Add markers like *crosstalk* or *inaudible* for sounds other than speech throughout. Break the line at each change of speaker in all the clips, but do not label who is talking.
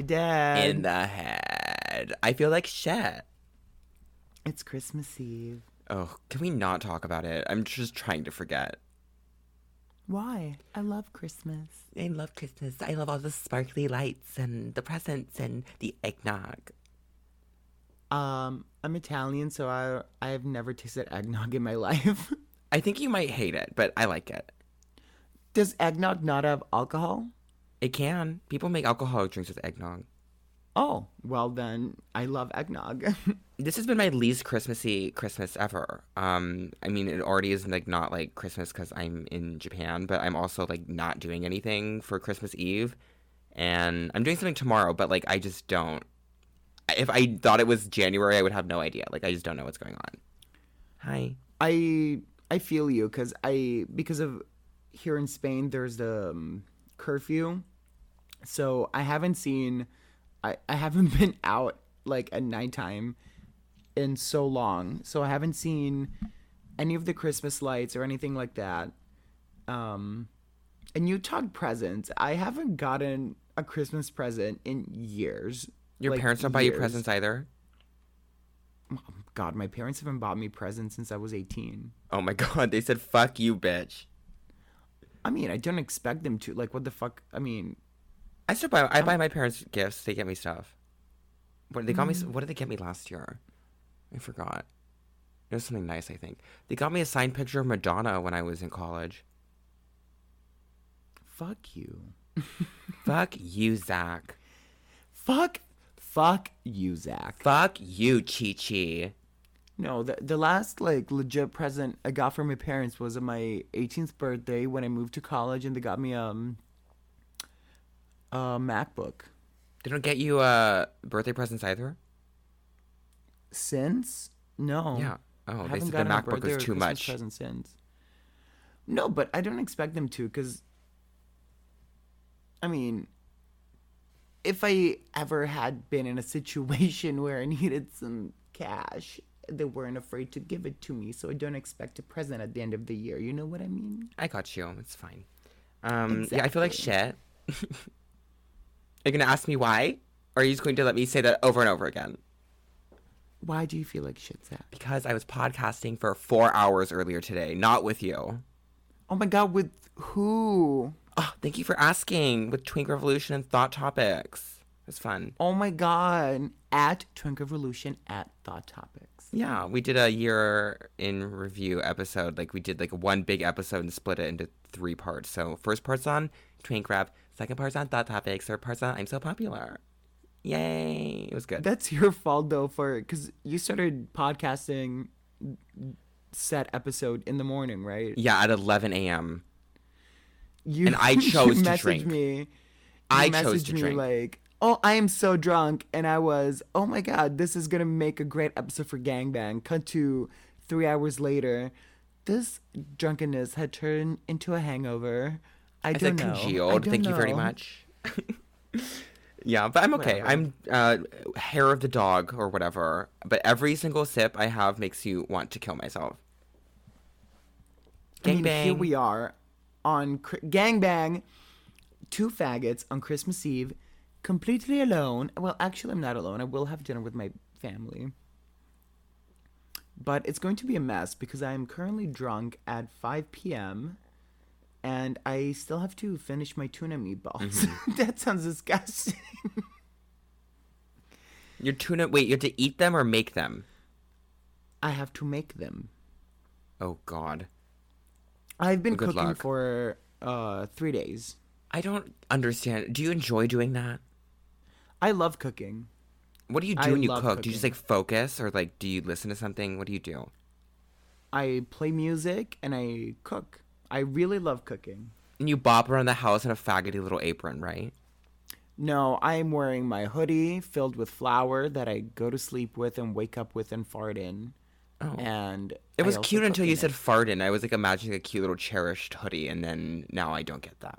you dead.
in the head. I feel like shit.
it's Christmas Eve.
Oh, can we not talk about it? I'm just trying to forget.
Why? I love Christmas.
I love Christmas. I love all the sparkly lights and the presents and the eggnog.
Um, I'm Italian, so I I have never tasted eggnog in my *laughs* life.
I think you might hate it, but I like it.
Does eggnog not have alcohol?
It can. People make alcoholic drinks with eggnog.
Oh, well then, I love eggnog. *laughs*
This has been my least Christmassy Christmas ever. Um, I mean, it already is like not like Christmas because I'm in Japan, but I'm also like not doing anything for Christmas Eve, and I'm doing something tomorrow. But like, I just don't. If I thought it was January, I would have no idea. Like, I just don't know what's going on. Hi.
I I feel you because I because of here in Spain there's the um, curfew, so I haven't seen I I haven't *laughs* been out like at nighttime in so long, so I haven't seen any of the Christmas lights or anything like that. Um, and you talk presents. I haven't gotten a Christmas present in years.
Your
Like,
parents don't buy you presents either.
God, my parents haven't bought me presents since I was 18.
Oh my *laughs* god, they said fuck you, bitch.
I mean, I don't expect them to. Like, what the fuck? I mean,
I still buy. I buy my parents gifts. They get me stuff. What they got me? What did they get me last year? I forgot. It was something nice. I think they got me a signed picture of Madonna when I was in college.
fuck you. *laughs*
Fuck you, Zach.
Fuck, fuck you, Zach.
Fuck you, Chi Chi.
No, the the last like legit present I got from my parents was on my 18th birthday when I moved to college, and they got me um a MacBook.
They don't get you uh birthday presents either.
Since no,
Yeah. Oh, they said the
a
MacBook was too much.
present since. No, but I don't expect them to, because I mean, if I ever had been in a situation *laughs* where I needed some cash, they weren't afraid to give it to me, so I don't expect a present at the end of the year. You know what I mean?
I got you. It's fine. Um, yeah, I feel like shit. *laughs* Are you gonna ask me why, or are you just going to let me say that over and over again?
Why do you feel like shit, Zach?
Because I was podcasting for four hours earlier today, not with you.
Oh my god, with who?
Oh, thank you for asking with Twink Revolution and Thought Topics. It was fun.
Oh my god. At Twink Revolution at Thought Topics.
Yeah, we did a year in review episode. Like we did like one big episode and split it into three parts. So first part's on Twink Rap, second part's on Thought Topics, third part's on I'm So Popular. Yay! It was good.
That's your fault though, for because you started podcasting set episode in the morning, right?
yeah, at 11 a.m.
You
And I *laughs*
you
chose to
messaged
drink.
Me, you
I chose
messaged
to
me
drink.
Like, oh, I am so drunk, and I was, oh my god, this is gonna make a great episode for Gangbang. Cut to three hours later, this drunkenness had turned into a hangover. I,
I
don't
said
know.
Congealed.
don't
Thank you very much. *laughs* yeah, but I'm okay.
Whatever.
I'm uh, hair of the dog or whatever. But every single sip I have makes you want to kill myself.
I mean,
Gangbang.
here we are on Cri- Gangbang, two faggots on Christmas Eve, completely alone. Well, actually, I'm not alone. I will have dinner with my family. But it's going to be a mess because I am currently drunk at 5 p.m. and I still have to finish my tuna meatballs. *laughs* that sounds disgusting. *laughs*
Your tuna. Wait, you have to eat them or make them?
I have to make them.
Oh God,
I've been
Good
cooking
luck.
for uh, three days.
I don't understand. Do you enjoy doing that?
I love cooking.
What do you do
I
when you cook? Do you just like focus or like do you listen to something? What do you do?
I play music and I cook. I really love cooking.
And you bop around the house in a faggoty little apron, right?
No, I'm wearing my hoodie filled with flour that I go to sleep with and wake up with and fart in.
Oh.
And
It was cute until you
it.
said fart in. I was like imagining a cute little cherished hoodie, and then now I don't get that.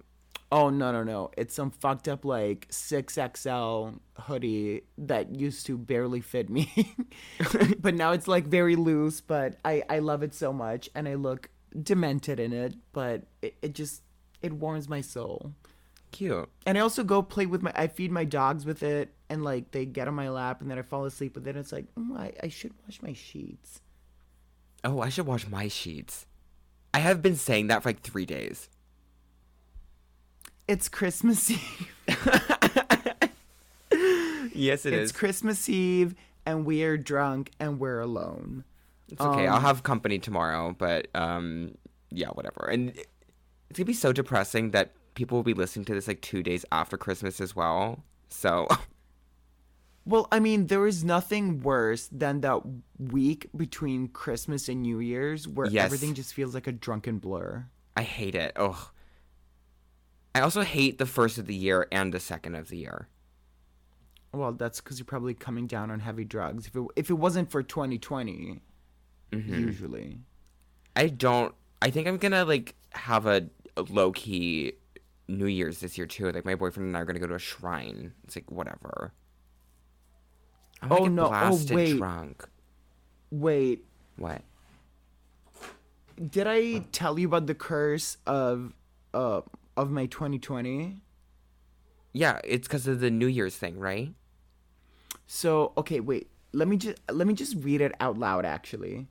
Oh no no no! It's some fucked up like six XL hoodie that used to barely fit me, *laughs* *laughs* but now it's like very loose. But I I love it so much, and I look demented in it. But it, it just it warms my soul.
Cute.
And I also go play with my. I feed my dogs with it, and like they get on my lap, and then I fall asleep with it. It's like mm, I, I should wash my sheets.
Oh, I should wash my sheets. I have been saying that for like three days.
It's Christmas *laughs* Eve.
Yes, it
it's
is.
Christmas Eve, and we are drunk, and we're alone.
It's okay. I'll
um,
have company tomorrow, but um, yeah, whatever. And it's gonna be so depressing that people will be listening to this like two days after Christmas as well. So *laughs*
Well, I mean, there is nothing worse than that week between Christmas and New Year's where
Yes.
everything just feels like a drunken blur.
I hate it. Ugh. I also hate the first of the year and the second of the year.
Well, that's because you're probably coming down on heavy drugs. If it, if it wasn't for 2020,
Mm-hmm.
usually.
I don't. I think I'm gonna like have a, a low key New Year's this year too. Like my boyfriend and I are gonna go to a shrine. It's like whatever. I'm
Oh, no. Oh, wait.
drunk.
Wait,
What?
did I tell you about the curse of uh of my 2020?
Yeah, it's because of the New Year's thing, right?
So, okay, wait. Let me just let me just read it out loud actually.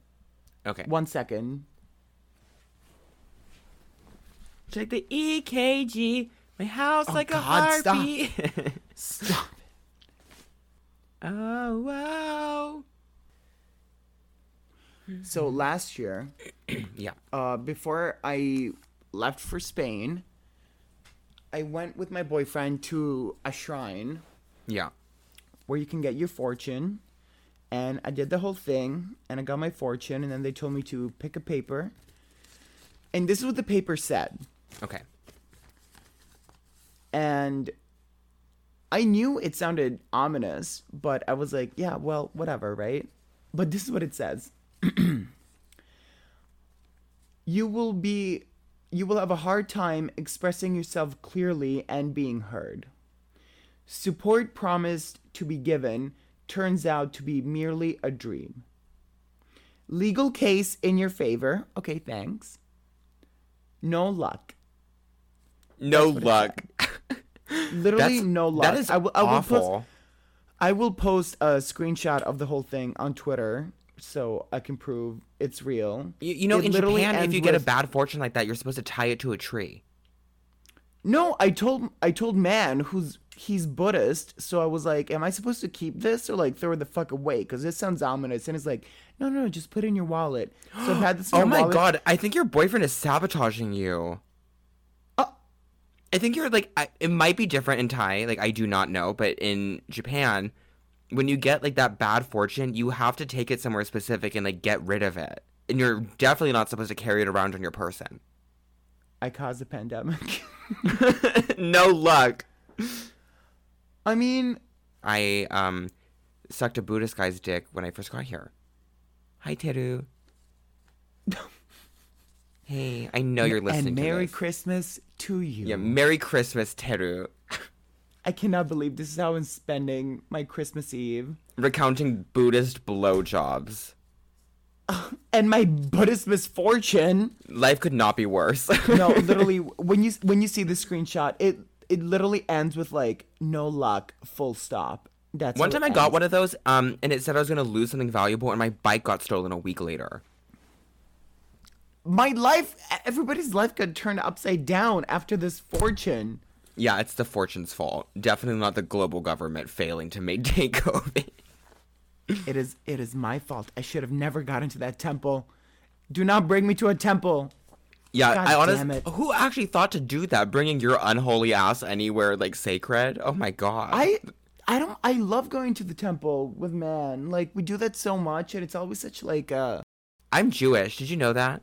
Okay.
One second.
Check the EKG. My house like a
Oh, God, stop.
heartbeat. *laughs*
Stop.
oh wow.
So last year, *clears throat*
Yeah.
uh, before I left for Spain, I went with my boyfriend to a shrine
Yeah.
where you can get your fortune. And I did the whole thing, and I got my fortune, and then they told me to pick a paper. And this is what the paper said.
Okay.
And I knew it sounded ominous, but I was like, yeah, well, whatever, right? But this is what it says. *clears throat* you will be you will have a hard time expressing yourself clearly and being heard. Support promised to be given turns out to be merely a dream. Legal case in your favor. Okay, thanks. No luck.
No luck. *laughs*
Literally
That's
no luck.
That is
I will, I will
awful.
Post, I will post a screenshot of the whole thing on Twitter so I can prove it's real.
You, you know,
It
in Japan, if you get a bad fortune like that, you're supposed to tie it to a tree.
No, I told I told man who's he's Buddhist, so I was like, am I supposed to keep this or like throw it the fuck away? Because this sounds ominous. And it's like, no, no, no, just put it in your wallet. So I've had this. In *gasps*
Oh my
wallet.
god, I think your boyfriend is sabotaging you.
Uh,
I think you're like, I, it might be different in Thai. Like, I do not know. But in Japan, when you get like that bad fortune, you have to take it somewhere specific and like get rid of it. And you're definitely not supposed to carry it around on your person.
I caused a pandemic. *laughs*
no luck.
I mean,
I um sucked a Buddhist guy's dick when I first got here. Hi, Teru. *laughs* hey, I know you're listening
and
to
Merry
this.
Christmas to you.
Yeah, Merry Christmas, Teru.
I cannot believe this is how I'm spending my Christmas Eve.
Recounting Buddhist blowjobs. *laughs*
And my Buddhist misfortune.
Life could not be worse.
No, *laughs* literally, when you when you see the screenshot, it it literally ends with like no luck, full stop. That's
one time I got one of those, um, and it said I was gonna lose something valuable, and my bike got stolen a week later.
My life, everybody's life got turned upside down after this fortune.
Yeah, it's the fortune's fault. Definitely not the global government failing to maintain *laughs* COVID.
It is it is my fault. I should have never got into that temple. Do not bring me to a temple.
Yeah,
God
I honestly who actually thought to do that? Bringing your unholy ass anywhere like sacred? Oh my god!
I I don't I love going to the temple with man. Like we do that so much and it's always such like uh
I'm Jewish. Did you know that?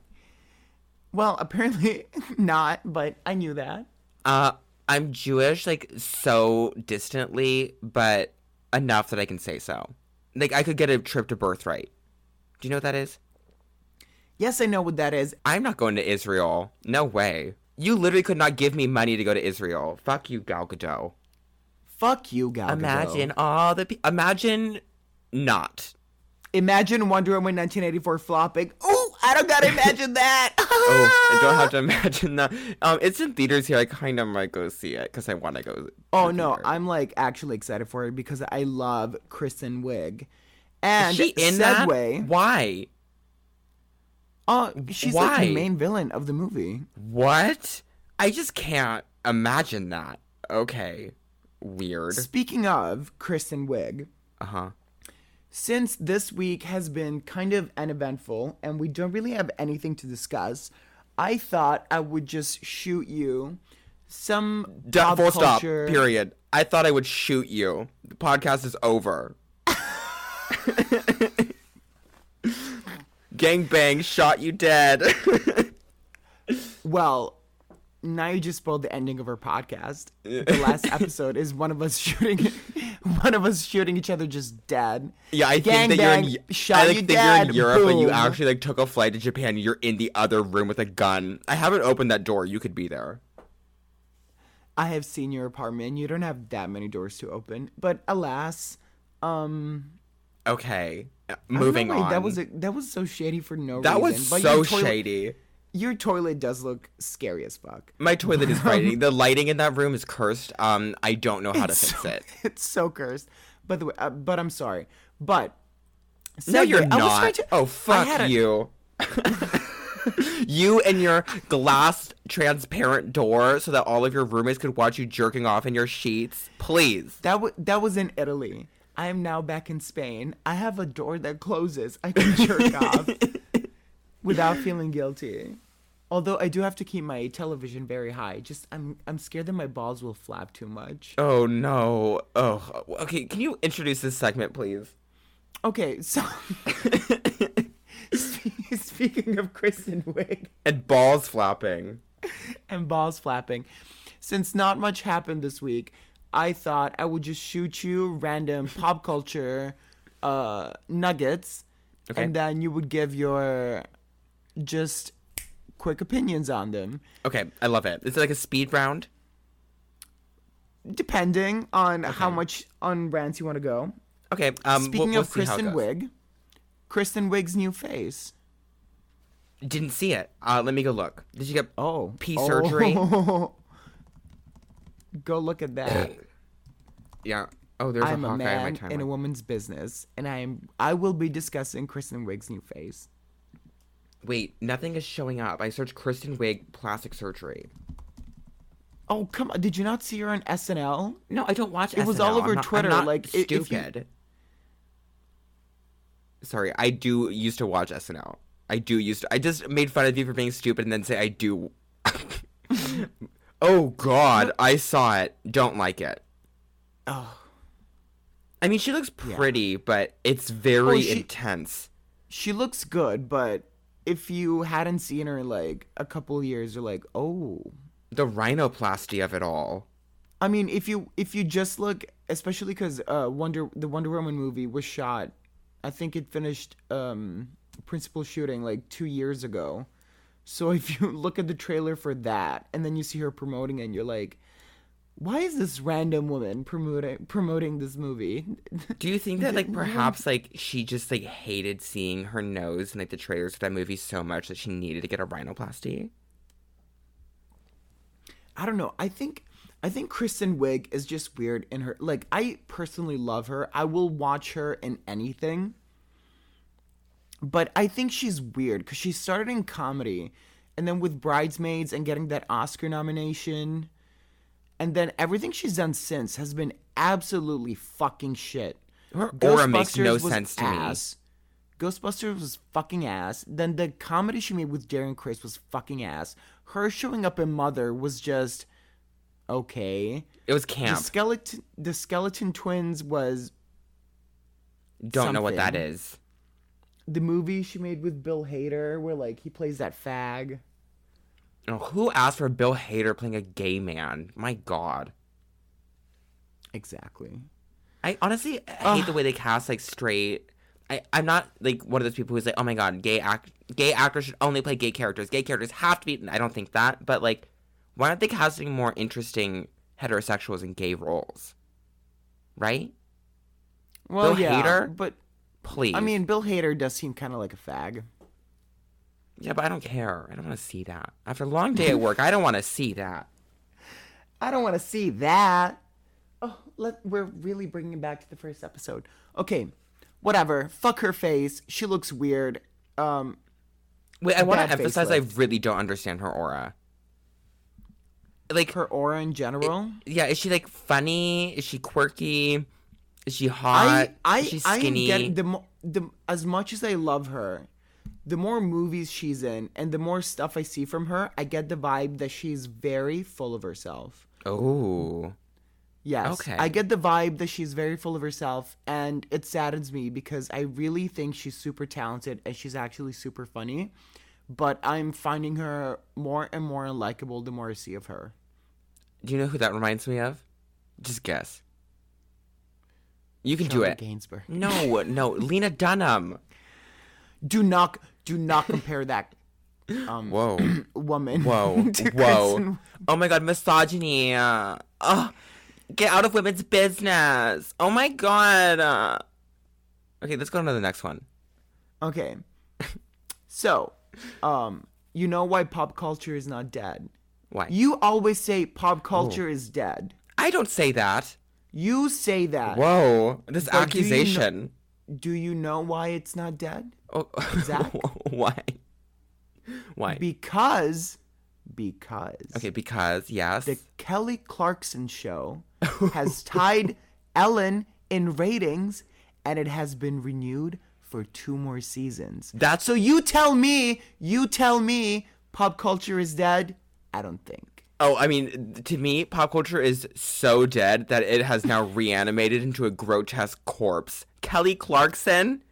well, apparently *laughs* not, but I knew that.
Uh, I'm Jewish, like so distantly, but enough that I can say so. Like I could get a trip to birthright. Do you know what that is?
Yes, I know what that is.
I'm not going to Israel. No way. You literally could not give me money to go to Israel. Fuck you, Gal Gadot.
Fuck you, Gal. Gadot.
Imagine all the. Pe- imagine not.
Imagine Wonder Woman 1984 flopping. Oh, I don't gotta *laughs* imagine that.
oh, I don't have to imagine that. Um, it's in theaters here. I kind of might go see it because I want to go.
Oh no,
theater.
I'm like actually excited for it because I love Kristen Wiig. And
Is she in that?
segue,
Why?
uh, she's like the main villain of the movie.
What? I just can't imagine that. Okay, weird.
Speaking of Kristen Wiig,
Uh huh.
since this week has been kind of uneventful and we don't really have anything to discuss, I thought I would just shoot you some pop
Full stop. Period. I thought I would shoot you. The podcast is over. *laughs* Gang bang, shot you dead. *laughs*
Well, now you just spoiled the ending of our podcast. The last *laughs* episode is one of us shooting, *laughs* one of us shooting each other just dead.
yeah, I
Gang
think that
bang,
you're in.
shot
I
you
think that you're in
dead,
Europe and you actually like took a flight to Japan. You're in the other room with a gun. I haven't opened that door. You could be there.
I have seen your apartment. You don't have that many doors to open, but alas, um,
Okay.
I don't know
Moving on.
That was a, that was so shady for no
that
reason.
That was
but
so
your toilet,
shady.
Your toilet does look scary as fuck.
My toilet is frightening. *laughs* the lighting in that room is cursed. Um, I don't know how to fix
so,
it. *laughs*
It's so cursed. By the way, uh, but I'm sorry. But
No, you're
I was
not.
to-
oh, fuck
a-
you. *laughs* you and your glass transparent door so that all of your roommates could watch you jerking off in your sheets. Please.
That w- that was in Italy. I am now back in Spain. I have a door that closes. I can jerk off *laughs* without feeling guilty. Although I do have to keep my television very high. Just I'm I'm scared that my balls will flap too much.
Oh no. Oh, okay. Can you introduce this segment, please?
Okay, so *laughs* speaking of Kristen Wiig
And balls flapping.
and balls flapping, since not much happened this week, I thought I would just shoot you random *laughs* pop culture uh, nuggets,
Okay.
and then you would give your just quick opinions on them,
Okay, I love it. Is it like a speed round?
depending on how much on rants you want to go.
Okay. Um,
Speaking
we'll, we'll
of
see how it
Kristen. Wiig, Kristen Wiig's new face.
Didn't see it. Uh, let me go look. Did you get?
Oh,
Pea
oh.
surgery? *laughs*
Go look at that. *laughs*
Yeah. Oh, there's
I'm
a
a
Hawkeye on my
man in a woman's business, and I am. I will be discussing Kristen Wiig's new face.
Wait, nothing is showing up. I searched Kristen Wiig plastic surgery.
Oh come on! Did you not see her on SNL?
No, I don't watch.
It was all over
not-
Twitter, like, if you-
stupid. Sorry, I do used to watch SNL. I do used to. I just made fun of you for being stupid and then say I do. *laughs* oh God, I saw it. Don't like it.
Oh,
I mean, she looks pretty, but it's very
Oh, she-
intense.
she looks good, but if you hadn't seen her in like a couple years, you're like, oh.
The rhinoplasty of it all.
I mean, if you if you just look, especially because uh, Wonder the Wonder Woman movie was shot, I think it finished um, principal shooting like two years ago. So if you *laughs* look at the trailer for that and then you see her promoting it, and you're like, why is this random woman promoting promoting this movie?
Do you think that like *laughs* perhaps like she just like hated seeing her nose in like the trailers for that movie so much that she needed to get a rhinoplasty?
I don't know. I think I think Kristen Wiig is just weird in her. Like I personally love her. I will watch her in anything. But I think she's weird because she started in comedy, and then with Bridesmaids and getting that Oscar nomination, and then everything she's done since has been absolutely fucking shit.
Her aura makes no sense to
ass. Ghostbusters was fucking ass. Then the comedy she made with Darren Criss was fucking ass. Her showing up in Mother was just okay.
It was
The
camp.
skeleton, the skeleton twins was
Don't know what that
something.
is.
The movie she made with Bill Hader, where like he plays that fag.
Oh, who asked for Bill Hader playing a gay man? My God.
Exactly.
I honestly hate the way they cast like straight. I I'm not like one of those people who's like, oh my God, gay act gay actors should only play gay characters. Gay characters have to be. I don't think that, but like, why aren't they casting more interesting heterosexuals in gay roles? Right?
Well,
Bill
yeah,
Hader?
but
Please.
I mean, Bill Hader does seem kind of like a fag.
Yeah, but I don't care. I don't want to see that. After a long day at work, I don't want to see that. *laughs*
I don't want to see that. Oh, let we're really bringing it back to the first episode. Okay, whatever. Fuck her face. She looks weird. Um,
Wait, I want to emphasize I really don't understand her aura. Like,
her aura in general.
yeah, is she like funny? Is she quirky? Is she hot?
I I
is she
I am
skinny?
getting the the as much as I love her, the more movies she's in and the more stuff I see from her, I get the vibe that she's very full of herself.
oh,
Yes.
Okay.
I get the vibe that she's very full of herself, and it saddens me because I really think she's super talented and she's actually super funny. But I'm finding her more and more unlikable the more I see of her.
do you know who that reminds me of? Just guess. You can do it.
Gainsbourg.
No, no, *laughs* Lena Dunham.
Do not do not compare that um
Whoa. *clears throat*
woman.
Whoa, *laughs* whoa!
Kristen-
Oh my god, misogyny! Uh, oh, get out of women's business! Oh my god! Uh, okay, let's go on to the next one.
Okay. So, um, you know why pop culture is not dead?
Why?
You always say pop culture is dead.
I don't say that.
You say that.
Whoa, this
But do you kn-
accusation.
Do you know why it's not dead?
Oh,
Zach? *laughs*
why? Why?
Because, because
okay, because yes.
the Kelly Clarkson show *laughs* has tied Ellen in ratings, and it has been renewed for two more seasons.
That's
So you tell me, you tell me, pop culture is dead. I don't think.
Oh, I mean, to me, pop culture is so dead that it has now *laughs* reanimated into a grotesque corpse. Kelly Clarkson?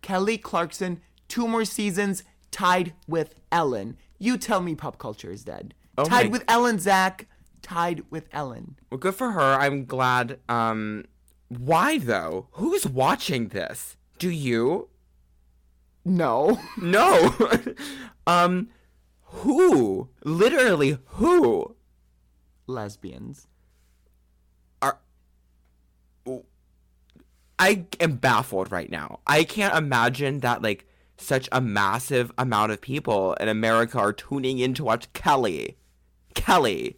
Kelly Clarkson, two more seasons, tied with Ellen. You tell me pop culture is dead.
Oh
tied
my-
with Ellen, Zach. Tied with Ellen.
Well, good for her. I'm glad. Um, why though? Who's watching this? Do you?
No. *laughs*
No. *laughs* um, who? Literally, who?
Lesbians.
Are. I am baffled right now. I can't imagine that like such a massive amount of people in America are tuning in to watch Kelly. Kelly.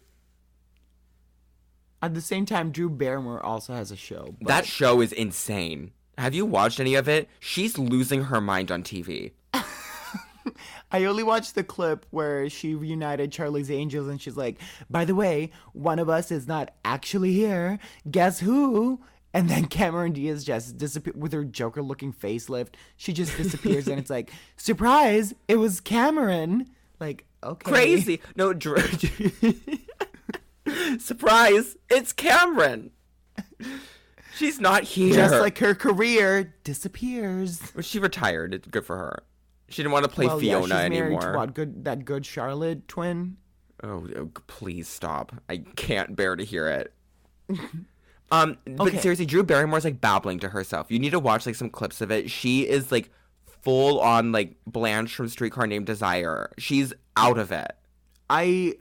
At the same time, Drew Barrymore also has a show. but-
That show is insane. Have you watched any of it? She's losing her mind on TV. *laughs* *laughs*
I only watched the clip where she reunited Charlie's Angels and she's like, by the way, one of us is not actually here. Guess who? And then *laughs* Cameron Diaz just disappear with her Joker looking facelift. She just disappears and it's like, *laughs* surprise, it was Cameron. Like, okay.
Crazy. No, Dr- surprise. It's Cameron. She's not here.
Just like her career disappears.
She retired. It's good for her. She didn't want to play
well, yeah,
Fiona
she's married
anymore.
to what, good, that good Charlotte twin?
Oh, oh, please stop. I can't bear to hear it. *laughs* um, but
Okay.
seriously, Drew Barrymore's like babbling to herself. You need to watch like some clips of it. She is like full on like Blanche from Streetcar Named Desire. She's out of it.
I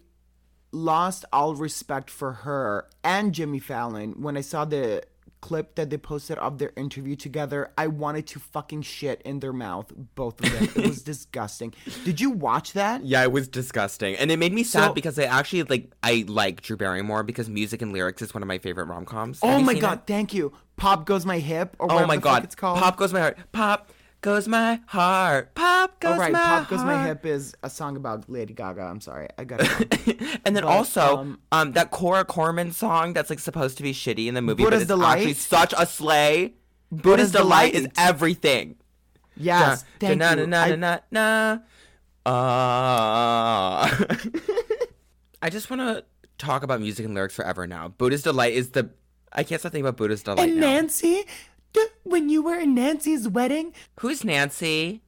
lost all respect for her and Jimmy Fallon when I saw the clip that they posted of their interview together. I wanted to fucking shit in their mouth, both of them. it was *laughs* disgusting. Did you watch that?
Yeah, it was disgusting, and it made me sad
So-
because I actually like I like Drew Barrymore because music and lyrics is one of my favorite rom coms.
Oh my god, thank you. Pop goes my hip or
Oh
whatever
my god,
it's called.
pop goes my heart. Pop goes my heart. Pop goes
oh right,
my
Pop goes my hip is a song about Lady Gaga. I'm sorry, I got it. *laughs*
and then
But,
also,
um,
um, that Cora Corman song that's like supposed to be shitty in the movie,
Buddha's
but it's actually such a slay. Buddha's delight is everything.
yes, thank
na,
you.
Na,
I-
na, na, na. Uh. *laughs* I just want to talk about music and lyrics forever now. Buddha's delight is the. I can't stop thinking about Buddha's delight
and
now.
Nancy, when you were in Nancy's wedding,
Who's Nancy?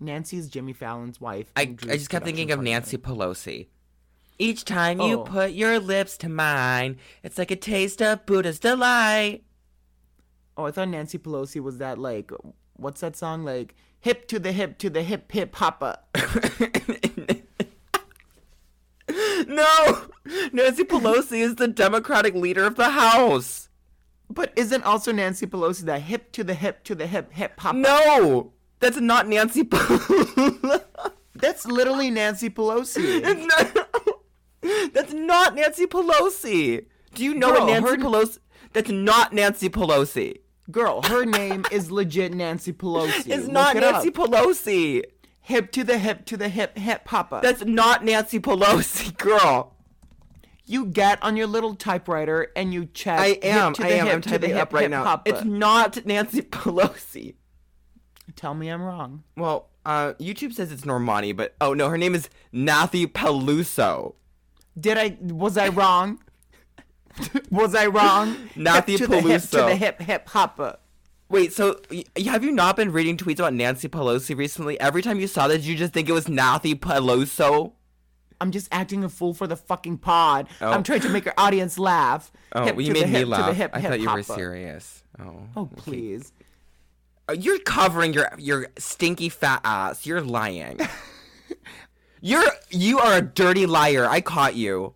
Nancy's Jimmy Fallon's wife.
I, I just kept thinking of Nancy. Pelosi. Each time you
Oh.
put your lips to mine, it's like a taste of Buddha's delight.
Oh, I thought Nancy Pelosi was that like, what's that song like? Hip to the hip to the hip hip hoppa. *laughs*
no! Nancy Pelosi is the Democratic leader of the House.
But isn't also Nancy Pelosi that hip to the hip to the hip hip hoppa?
No! That's not Nancy Pelosi. *laughs*
That's literally Nancy Pelosi. *laughs*
Not- *laughs* That's not Nancy Pelosi. Do you know
Girl,
what Nancy
her-
Pelosi? That's not Nancy Pelosi.
Girl, her name is legit Nancy Pelosi.
It's
Look
not
it
Nancy
up.
Pelosi.
hip to the hip to the hip hip papa.
That's not Nancy Pelosi, girl.
You get on your little typewriter and you check.
I am. I am.
hip
I'm typing
hip,
up right
hip
now.
papa.
It's not *laughs* Nancy Pelosi.
Tell me I'm wrong.
Well, uh, YouTube says it's Normani, but oh no, her name is Nathy Peluso.
Did I? Was I wrong? *laughs* was I wrong?
Nathy
hip to the hip to the hip hip papa.
Wait, so y- have you not been reading tweets about Nancy Pelosi recently? Every time you saw that, you just think it was Nathy Peluso?
I'm just acting a fool for the fucking pod.
Oh.
I'm trying to make our audience laugh.
Oh,
Hip
well, you made me
hip
laugh.
hip,
I thought you were serious. Oh.
Oh please.
Uh, You're covering your your stinky fat ass. You're lying. *laughs* You're you are a dirty liar. I caught you.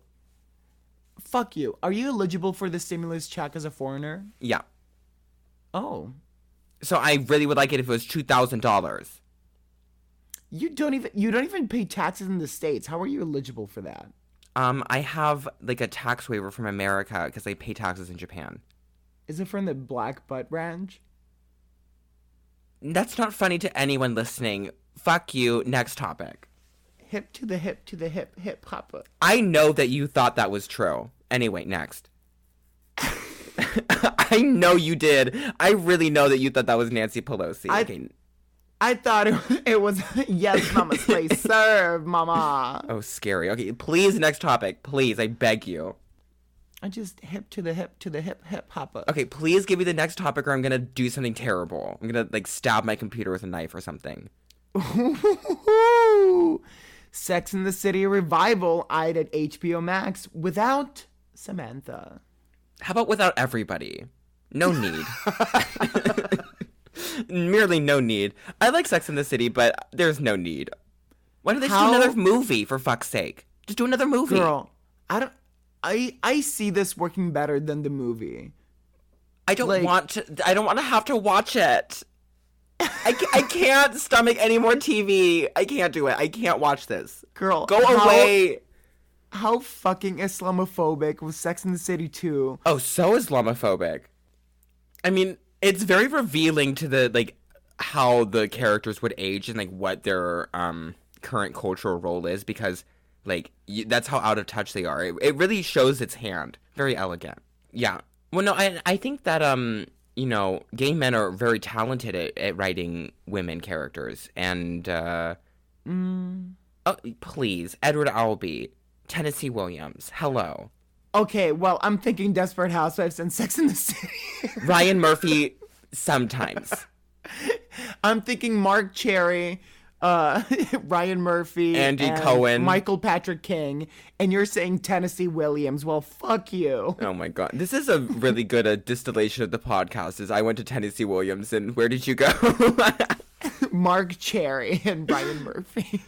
Fuck you. Are you eligible for the stimulus check as a foreigner?
Yeah.
Oh.
So I really would like it if it was two thousand dollars.
You don't even you don't even pay taxes in the states. How are you eligible for that?
Um, I have like a tax waiver from America because I pay taxes in Japan.
Is it from the Black Butt Ranch?
That's not funny to anyone listening. Fuck you. Next topic.
Hip to the hip to the hip hip papa.
I know that you thought that was true. Anyway, next. *laughs* I know you did. I really know that you thought that was Nancy Pelosi.
I-
Okay.
I thought it, it was *laughs* yes, mama, play *laughs* serve, mama.
Oh, scary. Okay, please, next topic. Please, I beg you.
I just hip to the hip to the hip hip papa.
Okay, please give me the next topic or I'm gonna do something terrible. I'm gonna, like, stab my computer with a knife or something. *laughs*
Sex in the City revival eyed at HBO Max without Samantha.
How about without everybody? No need. Merely no need. I like Sex in the City, but there's no need. Why don't they just
How-
do another movie, for fuck's sake? Just do another movie.
Girl, I don't. I I see this working better than the movie.
I don't
like-
want to. I don't want to have to watch it. I, I can't stomach any more TV. I can't do it. I can't watch this.
Girl,
Go
how-
away.
How fucking Islamophobic was Sex in the City 2?
Oh, so Islamophobic. I mean, it's very revealing to the like how the characters would age and like what their um current cultural role is because like y- that's how out of touch they are. It, it really shows its hand. Very elegant. Yeah. Well, no, I I think that um you know gay men are very talented at, at writing women characters and uh oh, please Edward Albee, Tennessee Williams, hello.
Okay, well, I'm thinking Desperate Housewives and Sex in the City. *laughs*
Ryan Murphy sometimes.
I'm thinking Marc Cherry, uh, *laughs* Ryan Murphy,
Andy
and
Cohen.
Michael Patrick King, and you're saying Tennessee Williams. Well, fuck you.
Oh my god, this is a really good uh, distillation of the podcast. Is I went to Tennessee Williams, and where did you go? *laughs*
Marc Cherry and Ryan Murphy.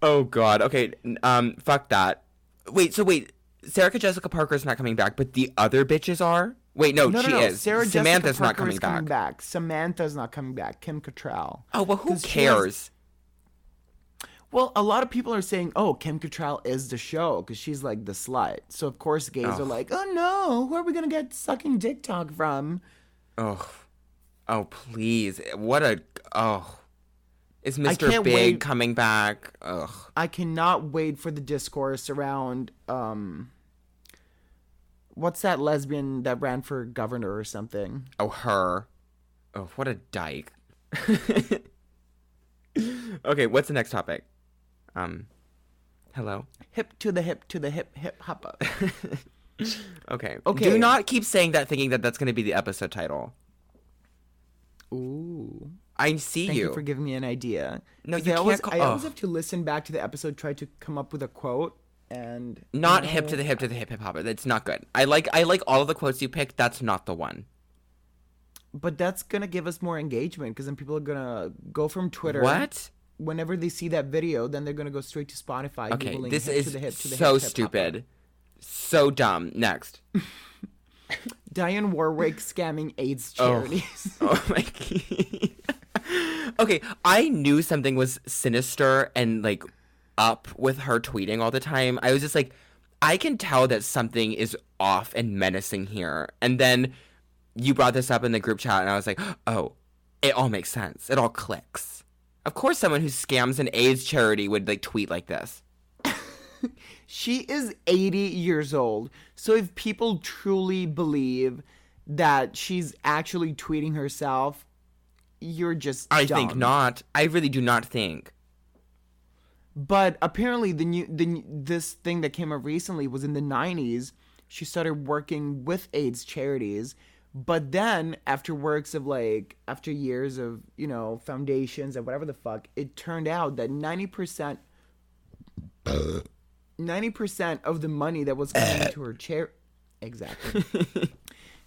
oh god. Okay. Um. Fuck that. Wait. So wait. Sarah Jessica Parker is not coming back, but the other bitches are. Wait. No,
No,
she
no, no.
is.
Sarah
Samantha's not coming back.
back. Samantha's not coming back. Kim Cattrall.
Oh well, who
'Cause she has-
cares?
Well, a lot of people are saying, "Oh, Kim Cattrall is the show because she's like the slut." So of course, gays are like, "Oh no, who are we gonna get sucking dick talk from?"
Oh. Oh please. What a. Oh. Is Mr. Big
wait-
coming back? Ugh.
I cannot wait for the discourse around um, what's that lesbian that ran for governor or something?
Oh, her. Oh, what a dyke. *laughs* okay, what's the next topic? Um, hello.
Hip to the hip to the hip hip hop up. *laughs*
Okay.
Okay.
Do not keep saying that, thinking that that's going to be the episode title.
Ooh.
I see
Thank you.
you.
for giving me an idea.
No, you
I always,
can't call-
I always have to listen back to the episode, try to come up with a quote, and
not
you
hip to the hip to the hip hip hop. That's not good. I like I like all of the quotes you picked. That's not the one.
But that's gonna give us more engagement because then people are gonna go from Twitter.
What?
Whenever they see that video, then they're gonna go straight to Spotify.
Okay, this is
to the hip to the
so
hip, hip, hop
stupid. So dumb. Next. *laughs*
Dionne Warwick scamming AIDS
Oh.
charities. *laughs*
Oh my god. *laughs* Okay, I knew something was sinister and like up with her tweeting all the time. I was just like, I can tell that something is off and menacing here. And then you brought this up in the group chat, and I was like, oh, it all makes sense. It all clicks. Of course, someone who scams an AIDS charity would like tweet like this. *laughs*
She is 80 years old. So if people truly believe that she's actually tweeting herself, you're just
I
dumb.
think not. I really do not think.
But apparently, the new the this thing that came up recently was in the '90s. She started working with AIDS charities, but then after works of like after years of you know foundations and whatever the fuck, it turned out that ninety percent. 90% of the money that was coming to her chair exactly *laughs*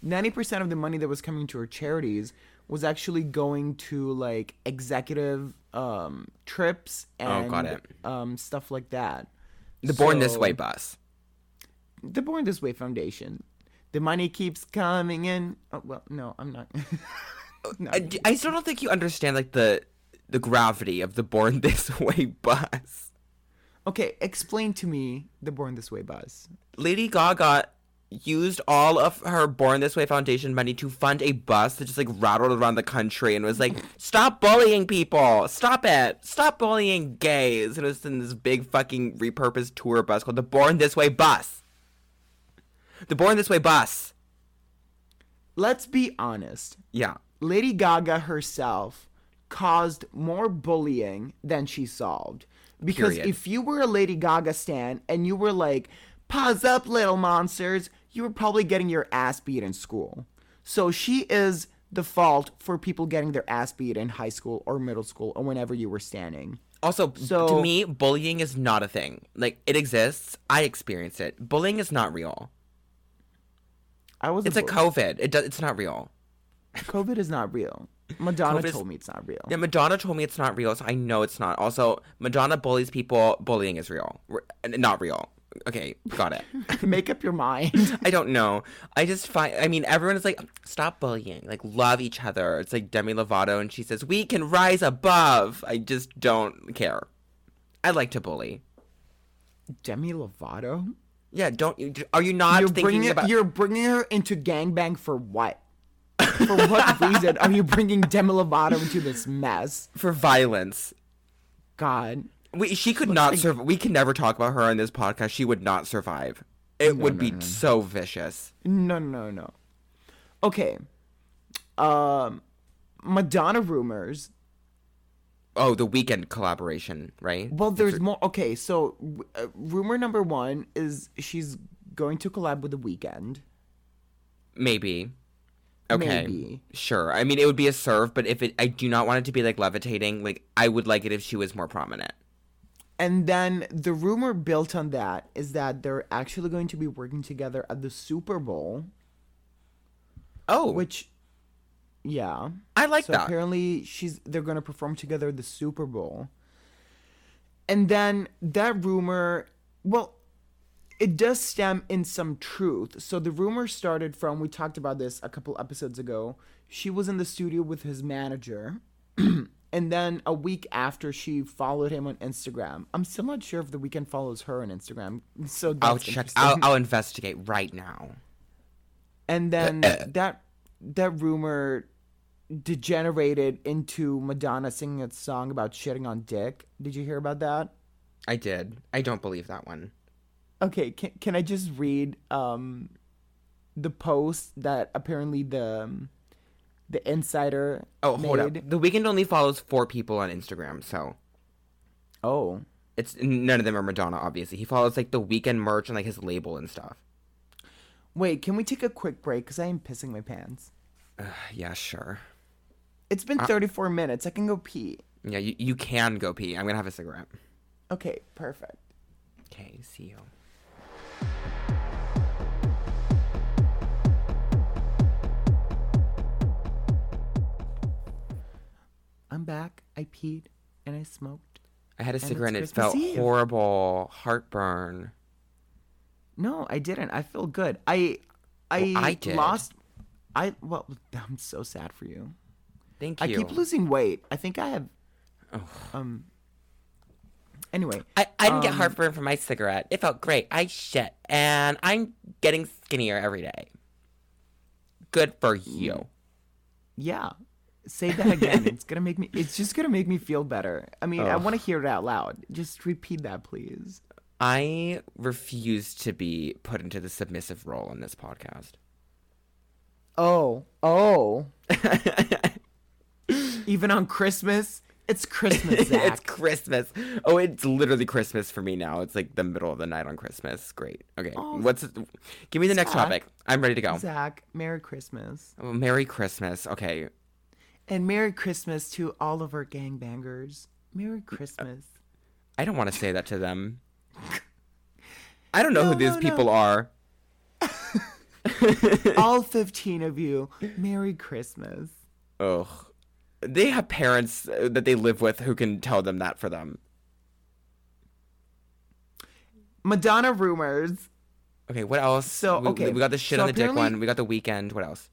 90% of the money that was coming to her charities was actually going to like executive um trips and
Oh, got it.
um stuff like that
The Born This Way bus.
the born this way foundation the money keeps coming in oh well no i'm not *laughs* No.
I, I still don't think you understand like the the gravity of the Born *laughs* This Way bus.
okay explain to me the born this way bus
Lady Gaga used all of her Born This Way Foundation money to fund a bus that just like rattled around the country and was like, *laughs* "Stop bullying people! Stop it! Stop bullying gays!" It was in this big fucking repurposed tour bus called the Born This Way bus. The Born This Way bus.
let's be honest
Yeah.
Lady Gaga herself caused more bullying than she solved. Because
Period.
if you were a Lady Gaga stan and you were like, pause up, little monsters, you were probably getting your ass beat in school. So she is the fault for people getting their ass beat in high school or middle school or whenever you were standing.
Also,
So-
to me, bullying is not a thing. Like it exists. I experienced it. Bullying is not real.
I was
It's
a
COVID. It does. It's not real. *laughs*
COVID is not real. Madonna told me it's not real.
Yeah, Madonna told me it's not real, so I know it's not. Also, Madonna bullies people. Bullying is real. R- Not real. Okay, got it. *laughs*
Make up your mind. *laughs*
I don't know. I just find. I mean, everyone is like, stop bullying. Like, love each other. It's like Demi Lovato, and she says we can rise above. I just don't care. I like to bully.
Demi Lovato?
Yeah, don't you? Are you not
you're
thinking
bringing
about?
you're bringing her into gangbang for what? for what *laughs* reason are you bringing Demi Lovato into this mess?
for violence.
God,
We, she could not survive. We can never talk about her on this podcast. She would not survive. It would
no,
be
no, no.
so vicious.
no, no, no. Okay, um, Madonna rumors.
Oh, the Weeknd collaboration, right?
Well, there's more. Okay, so uh, rumor number one is she's going to collab with The Weeknd.
Maybe. Okay.
Maybe.
Sure. I mean, it would be a serve, but if it, I do not want it to be like levitating. Like, I would like it if she was more prominent.
And then the rumor built on that is that they're actually going to be working together at the Super Bowl,
Oh,
which, yeah.
I like
so
that.
apparently she's they're going to perform together at the Super Bowl. And then that rumor, well, it does stem in some truth. So the rumor started from we talked about this a couple episodes ago. She was in the studio with his manager. *clears throat* and then a week after she followed him on Instagram. I'm still not sure if the Weeknd follows her on Instagram. So
I'll check. I'll, I'll investigate right now.
and then that that rumor degenerated into Madonna singing a song about shitting on dick. Did you hear about that?
I did. I don't believe that one.
Okay, can can I just read um the post that apparently the um, the insider
Oh, hold
made?
up. The Weeknd only follows four people on Instagram, so
Oh,
it's none of them are Madonna. Obviously, he follows like the Weeknd merch and like his label and stuff.
wait, can we take a quick break cuz I am pissing my pants.
Yeah, sure.
It's been 34 minutes. I can go pee.
Yeah, you, you can go pee. I'm gonna have a cigarette.
Okay, perfect.
Okay, see you.
I'm back. I peed and I smoked.
I had a cigarette and it
Christmas
felt
Eve.
horrible. Heartburn.
No, I didn't. I feel good. I I,
Well, I did.
lost I well I'm so sad for you.
Thank you.
I keep losing weight. I think I have.
Oh.
Um. Anyway,
I, I didn't get
Um,
heartburn from my cigarette. It felt great. I shit. And I'm getting skinnier every day. Good for you.
yeah. Say that again. it's gonna make me. It's just gonna make me feel better. I mean, I
oh.
want to hear it out loud. Just repeat that, please.
I refuse to be put into the submissive role in this podcast.
Oh, oh. *laughs* Even on Christmas, it's Christmas, *laughs* Zach.
it's Christmas. Oh, it's literally Christmas for me now. It's like the middle of the night on Christmas. Great. Okay.
Oh,
What's Give me the next topic. I'm ready to go.
Zach, Merry Christmas.
Oh, Merry Christmas. Okay.
And Merry Christmas to all of our gangbangers. Merry Christmas.
I don't want to say that to them. I don't know
No,
who these
no, no.
people are. *laughs*
all *laughs* 15 of you, Merry Christmas.
Ugh. They have parents uh, that they live with who can tell them that for them.
Madonna rumors.
Okay, what else?
So,
We-
okay,
we got the shit
so
on the dick one. We got the Weeknd. What else?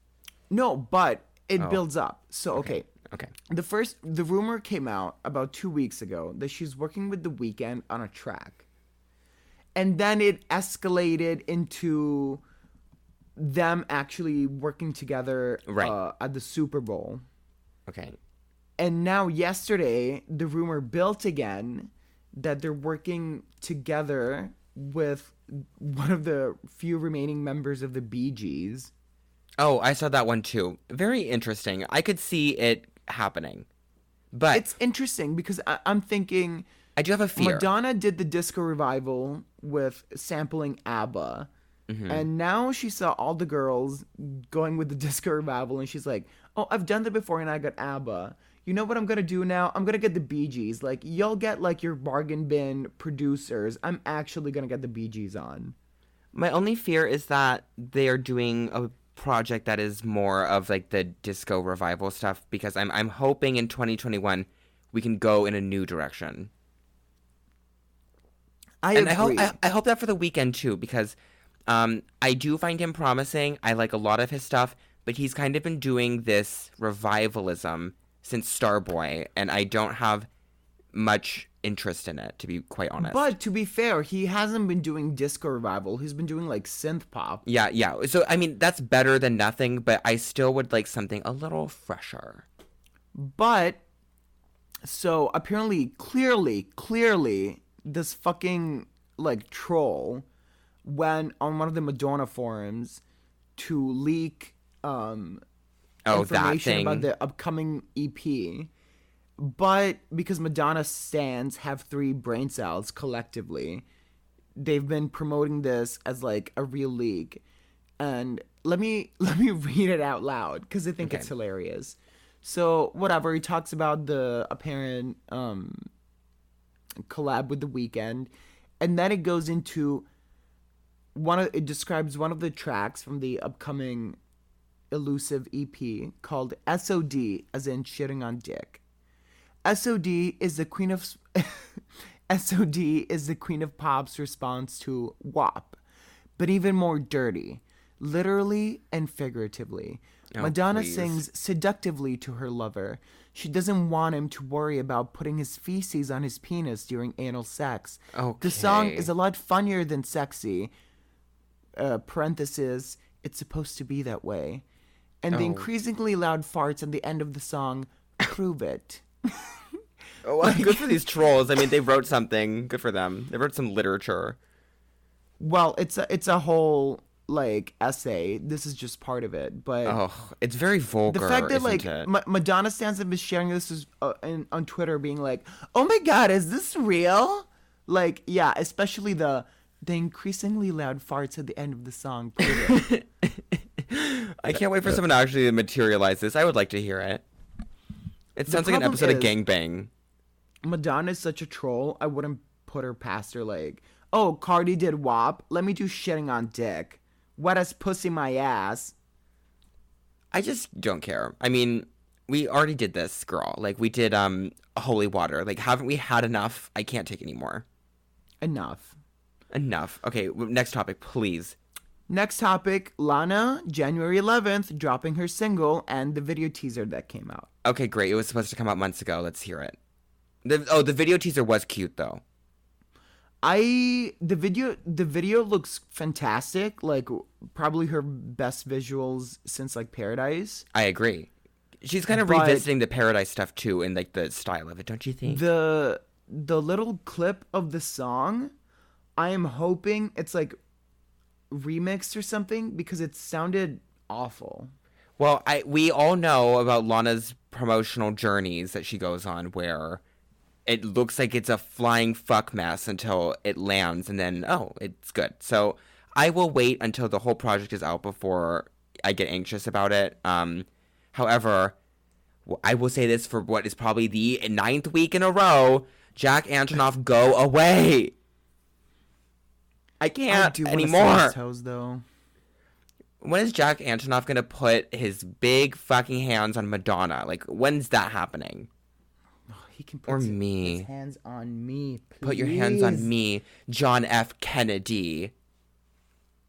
No, but it
Oh.
builds up. So, okay.
Okay.
The first, the rumor came out about two weeks ago that she's working with The Weeknd on a track. And then it escalated into them actually working together
Right.
uh, at the Super Bowl.
Okay.
And now, yesterday, the rumor built again that they're working together with one of the few remaining members of the Bee Gees.
Oh, I saw that one too. Very interesting. I could see it happening. But
It's interesting because I- I'm thinking
I do have a fear.
Madonna did the disco revival with sampling ABBA.
Mm-hmm.
And now she saw all the girls going with the *laughs* disco revival, and she's like, "Oh, I've done that before, and I got ABBA. You know what I'm gonna do now? I'm gonna get the Bee Gees. Like, you'll get like your bargain bin producers. I'm actually gonna get the Bee Gees on.
My only fear is that they are doing a project that is more of like the disco revival stuff because I'm I'm hoping in 2021 we can go in a new direction.
I
and I hope I, I hope that for the Weeknd too because um I do find him promising. I like a lot of his stuff, but he's kind of been doing this revivalism since Starboy and I don't have much interest in it to be quite honest.
but to be fair, he hasn't been doing disco revival. He's been doing like synth pop.
yeah, yeah. So I mean that's better than nothing, but I still would like something a little fresher.
But so apparently, clearly, clearly, this fucking like troll went on one of the Madonna forums to leak um
Oh, that
information
thing.
about the upcoming EP. But because Madonna stands have three brain cells collectively, they've been promoting this as like a real league. And let me *laughs* let me read it out loud because I think it's hilarious. So whatever he talks about the apparent um, collab with the Weeknd, and then it goes into one of it describes one of the tracks from the upcoming elusive EP called SOD, as in shitting on dick. SOD is the queen of SOD *laughs* is the queen of pop's response to WAP, but even more dirty, literally and figuratively.
Oh,
Madonna
please.
sings seductively to her lover. She doesn't want him to worry about putting his feces on his penis during anal sex. The song is a lot funnier than sexy. Uh, parenthesis, it's supposed to be that way. And the
Oh.
increasingly loud farts at the end of the song prove it.
Oh, well, good for these trolls. I mean, they wrote something. Good for them. They wrote some literature.
Well, it's a it's a whole like essay. This is just part of it, but
Oh, it's very vulgar.
the fact that like? Ma- Madonna stands up is sharing this is, uh, in, on Twitter, being like, "Oh my God, is this real?" Like, yeah, especially the the increasingly loud farts at the end of the song. *laughs* *laughs*
I can't wait for someone to actually materialize this. I would like to hear it. It sounds like an episode of
is-
Gangbang.
Madonna is such a troll. I wouldn't put her past her. Like, oh, Cardi did WAP. Let me do shitting on dick. Wet as pussy my ass.
I just don't care. I mean, we already did this, girl. Like we did um holy water. Like haven't we had enough? I can't take anymore.
Enough.
Enough. Okay, next topic, please.
Next topic Lana, January 11th, dropping her single and the video teaser that came out.
Okay, great. It was supposed to come out months ago. Let's hear it. The, oh, the video teaser was cute though.
I the video the video looks fantastic, like probably her best visuals since like Paradise.
I agree. She's kind of
But-
revisiting the Paradise stuff too, in like the style of it, don't you think?
The the little clip of the song, I am hoping it's like remixed or something because it sounded awful.
Well, I we all know about Lana's promotional journeys that she goes on where it looks like it's a flying fuck mess until it lands and then oh, it's good. So, I will wait until the whole project is out before I get anxious about it. Um however, I will say this for what is probably the ninth week in a row, Jack Antonoff go away. I
I
can't
do
anymore.
toes though.
When is Jack Antonoff gonna put his big fucking hands on Madonna? Like, when's that happening?
Oh, he can put
Or
his-
me.
his hands on me. Please.
Put your hands on me, John F. Kennedy,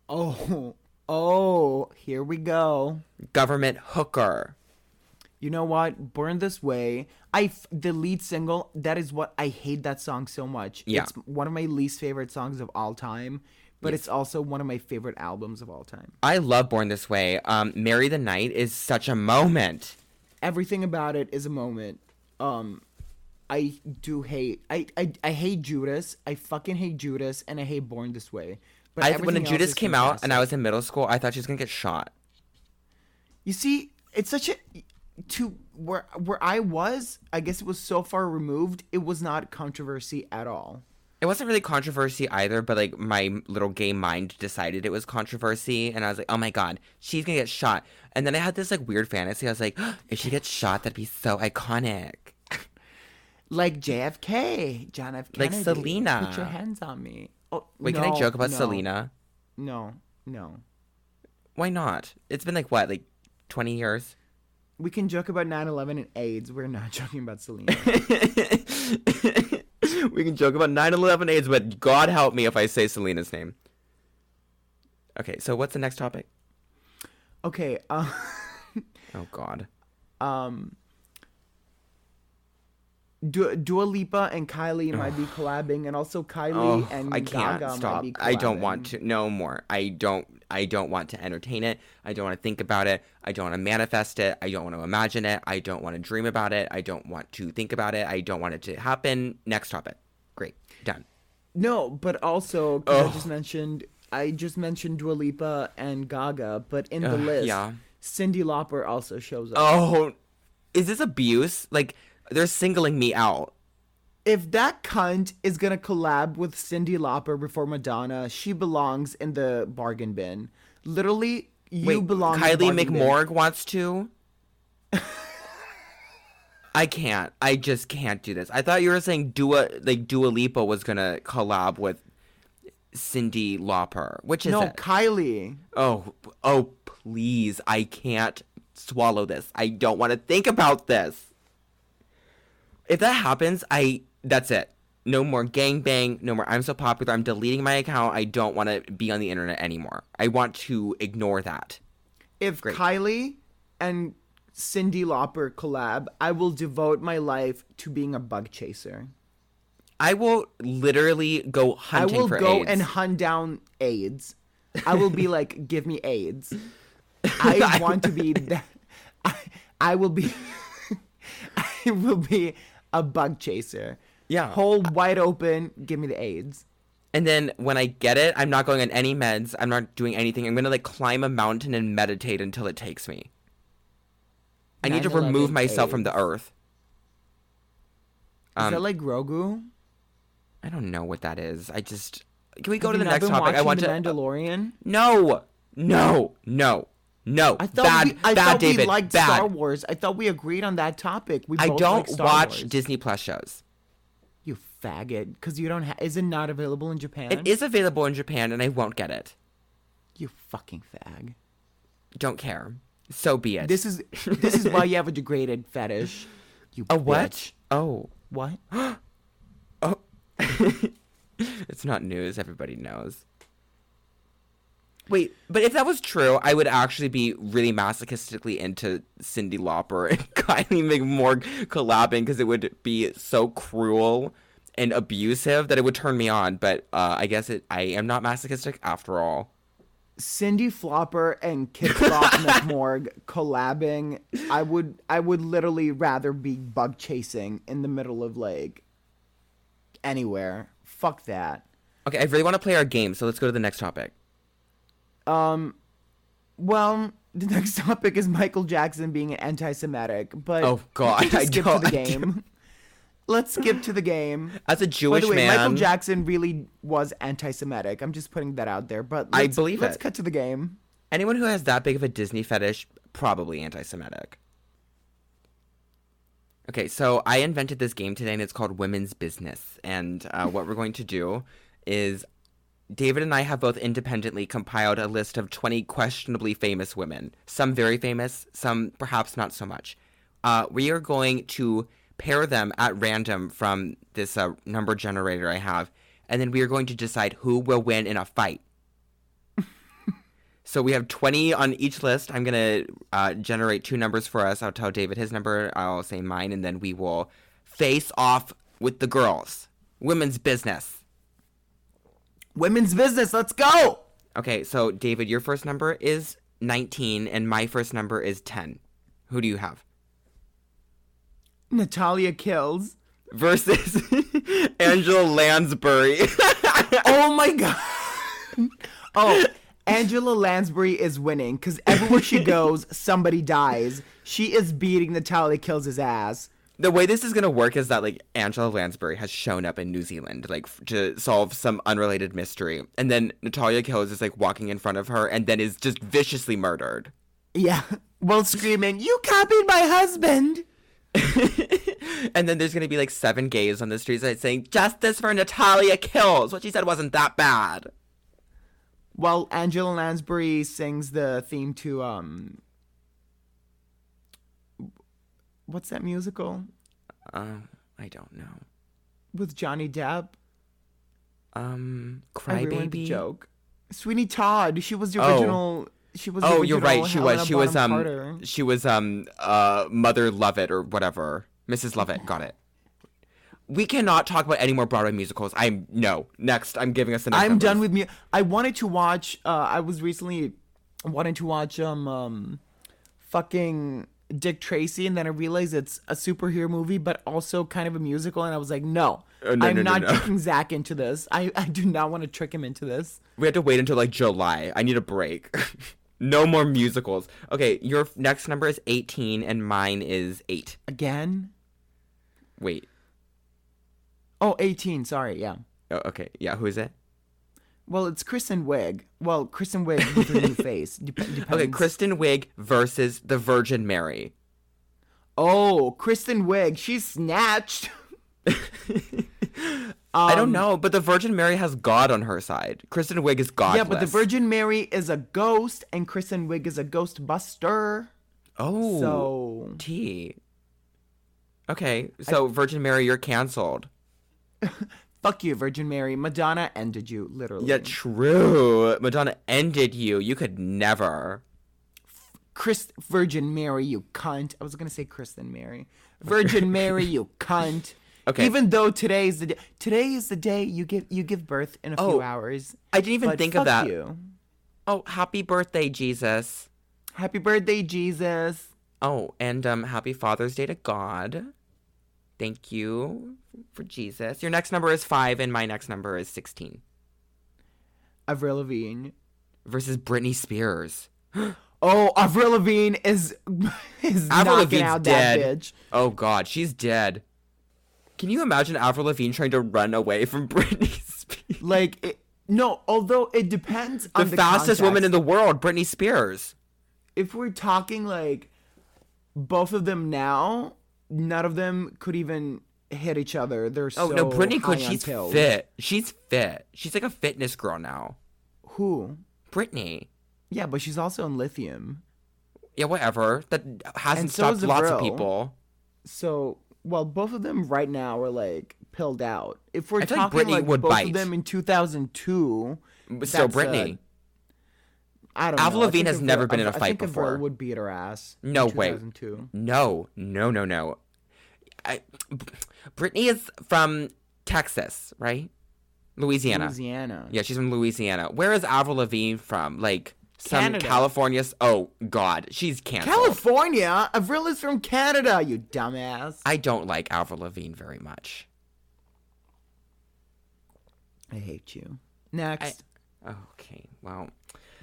Oh, oh, here we go.
government hooker.
You know what? Born This Way. I f- the lead single. That is what I hate that song so much.
Yeah.
It's one of my least favorite songs of all time, but it's also one of my favorite albums of all time.
I love Born This Way. Um, Marry the Night is such a moment.
Everything about it is a moment. Um, I do hate. I I, I hate Judas. I fucking hate Judas, and I hate Born This Way. But
I, when Judas came out and I was in middle school, I thought she was gonna get shot.
You see, it's such a to where where I was. I guess it was so far removed. It was not controversy at all.
It wasn't really controversy either, but like my little gay mind decided it was controversy, and I was like, "Oh my god, she's gonna get shot!" And then I had this like weird fantasy. I was like, "If she gets shot, that'd be so iconic."
Like JFK, John F. Kennedy. Like.
Selena.
Put your hands on me. Oh,
Wait, can I joke about
no,
Selena?
No, no.
Why not? It's been like what, like twenty years?
We can joke about 9/11 and AIDS. We're not *laughs* joking about Selena.
we can joke about 9-11 AIDS, but God help me if I say Selena's name. Okay, so what's the next topic?
okay. Uh, *laughs*
Oh God.
um. Du- Dua Lipa and Kylie might be collabing, and also Kylie
Oh,
and
I can't
Gaga might
stop. I don't want to. No more. I don't. I don't want to entertain it. I don't want to think about it. I don't want to manifest it. I don't want to imagine it. I don't want to dream about it. I don't want to think about it. I don't want it to happen. Next topic. Great. Done.
No, but also. I just mentioned I just mentioned Dua Lipa and Gaga, but in the
Ugh,
list,
yeah.
Cyndi Lauper also shows up.
Oh, is this abuse? Like they're singling me out.
If that cunt is gonna collab with Cyndi Lauper before Madonna, she belongs in the bargain bin. Literally, you
Wait,
belong. in the
Kylie
bargain bin.
McMorg wants to. *laughs* I can't. I just can't do this. I thought you were saying Dua like Dua Lipa was gonna collab with Cyndi Lauper. Which is
No,
it?
Kylie.
Oh, oh, please! I can't swallow this. I don't want to think about this. If that happens, I that's it. No more gangbang. No more. I'm so popular. I'm deleting my account. I don't want to be on the internet anymore. I want to ignore that.
If
Great.
Kylie and Cyndi Lauper collab, I will devote my life to being a bug chaser.
I will literally go hunting.
I
will
go
AIDS.
and hunt down AIDS. I will be like, *laughs* give me AIDS. *laughs* I want to be that. I, I will be. *laughs* I will be a bug chaser.
Yeah.
Hole wide open. Give me the AIDS.
And then when I get it, I'm not going on any meds. I'm not doing anything. I'm gonna like climb a mountain and meditate until it takes me. I need to remove myself from the
AIDS.
earth.
Is
Um,
that like Grogu?
I don't know what that is. I just can we go
Have
to the next topic? I want
the
to.
Mandalorian.
No, no, no, no.
I thought
bad,
we, I
bad,
thought
David.
we liked
bad.
Star Wars. I thought we agreed on that topic. We
I don't
like Star
watch
Wars.
Disney Plus shows.
You faggot, because you don't. Ha- is it not available in Japan?
It is available in Japan, and I won't get it.
You fucking fag.
Don't care. So be it.
This is this is why you have a degraded fetish. You
a what? Oh,
What? *gasps*
oh, *laughs* it's not news. Everybody knows. Wait, but if that was true, I would actually be really masochistically into Cyndi Lauper and *laughs* Kylie Mcmore collabing because it would be so cruel and abusive that it would turn me on. But uh, I guess it, I am not masochistic after all.
Cyndi Flopper and Kid Flop *laughs* McMorg collabing. I would I would literally rather be bug chasing in the middle of like anywhere. Fuck that.
Okay, I really want to play our game, so let's go to the next topic.
Um, well, *laughs* the next topic is Michael Jackson being an anti-Semitic, but
Oh, God, I
skip to the game. Let's skip to the game.
As a
By
Jewish
the way,
man,
Michael Jackson really was anti-Semitic. I'm just putting that out there. But
I believe
let's
it.
cut to the game.
anyone who has that big of a Disney fetish probably anti-Semitic. Okay, so I invented this game today, and it's called Women's Business. And uh, what we're going to do is David and I have both independently compiled a list of 20 questionably famous women. Some very famous, some perhaps not so much. Uh, we are going to pair them at random from this uh, number generator I have, and then we are going to decide who will win in a fight. *laughs* so we have 20 on each list. I'm going to uh, generate two numbers for us. I'll tell David his number, I'll say mine, and then we will face off with the girls. Women's business.
Women's business. Let's go.
Okay, so David, your first number is 19 and my first number is 10. Who do you have?
Natalia Kills.
Versus *laughs* Angela Lansbury. *laughs*
Oh my god. Oh, Angela Lansbury is winning because everywhere she *laughs* goes, somebody dies. She is beating Natalia Kills ass.
The way this is going to work is that like Angela Lansbury has shown up in New Zealand like f- to solve some unrelated mystery and then Natalia Kills is like walking in front of her and then is just viciously murdered.
Yeah, while screaming, "You copied my husband!" *laughs*
and then there's going to be like seven gays on the streets like, saying justice for Natalia Kills. What she said wasn't that bad.
While Angela Lansbury sings the theme to um, what's that musical
Uh, I don't know.
with Johnny Depp?
Um, Crybaby.
joke. Sweeney Todd. She was the
Oh.
original. She was. The
Oh, you're right. She
Helena
was. She was. Um.
Carter.
She was. Um. Uh. Mother Lovett or whatever. Mrs. Lovett. Got it. We cannot talk about any more Broadway musicals. I'm no. Next, I'm giving us the.
I'm
numbers.
done with me. I wanted to watch. Uh, I was recently wanting to watch um um, fucking Dick Tracy, and then I realized it's a superhero movie, but also kind of a musical, and I was like, no,
Uh, no,
I'm
no, no,
not
no.
tricking Zach into this. I I do not want to trick him into this.
We have to wait until like July. I need a break. *laughs* no more musicals. Okay, your next number is 18, and mine is eight.
Again?
Wait.
Oh, 18. Sorry, yeah.
Oh, okay. Yeah. Who is it?
Well, it's Kristen Wiig. Well, Kristen Wiig with her new *laughs* face. Dep-
Okay, Kristen Wiig versus the Virgin Mary.
Oh, Kristen Wiig. She's snatched. *laughs*
I don't
Um,
know, but the Virgin Mary has God on her side. Kristen Wiig is godless.
Yeah, but the Virgin Mary is a ghost, and Kristen Wiig is a ghost buster.
Oh.
So
T. Okay, so Virgin Mary, you're canceled. *laughs*
fuck you, Virgin Mary. Madonna ended you, literally.
Yeah, true. Madonna ended you. You could never.
Chris Virgin Mary, you cunt. I was gonna say Kristen Mary. Virgin Mary, you *laughs* cunt.
Okay.
Even though today is the day, today is the day you give you give birth in a
Oh,
few hours.
I didn't even think of that.
You.
Oh, happy birthday, Jesus.
Happy birthday, Jesus.
Oh, and um, happy Father's Day to God. Thank you for Jesus. Your next number is five, and my next number is sixteen.
Avril Lavigne.
Versus Britney Spears. *gasps*
Oh, Avril Lavigne is *laughs* is
Avril
knocking out
dead.
that bitch.
Oh God, she's dead. Can you imagine Avril Lavigne trying to run away from *laughs* Britney Spears?
Like it, no, although it depends
The
on the
fastest woman in the world, Britney Spears.
if we're talking like both of them now, none of them could even hit each other. They're
Oh
so
no, Britney could. She's
pills.
fit. She's fit. She's like a fitness girl now.
Who?
Britney.
Yeah, but she's also on lithium.
Yeah, whatever. That hasn't
so
stopped lots of people.
So, well, both of them right now are like pilled out. If we're
I feel like
talking
Britney
like,
would
both
bite.
of them in 2002,
But still,
that's, uh,
Britney.
I don't
Avril
know.
Lavigne has never been in a
I
fight
think
before.
Would beat her ass.
No.
2002.
No, no, no, no. I, Britney is from Texas, right? Louisiana.
Louisiana.
Yeah, she's from Louisiana. Where is Avril Lavigne from? Like some
Canada.
California. Oh God, she's canceled.
California. Avril is from Canada. You dumbass.
I don't like Avril Lavigne very much.
I hate you. Next.
Okay, well,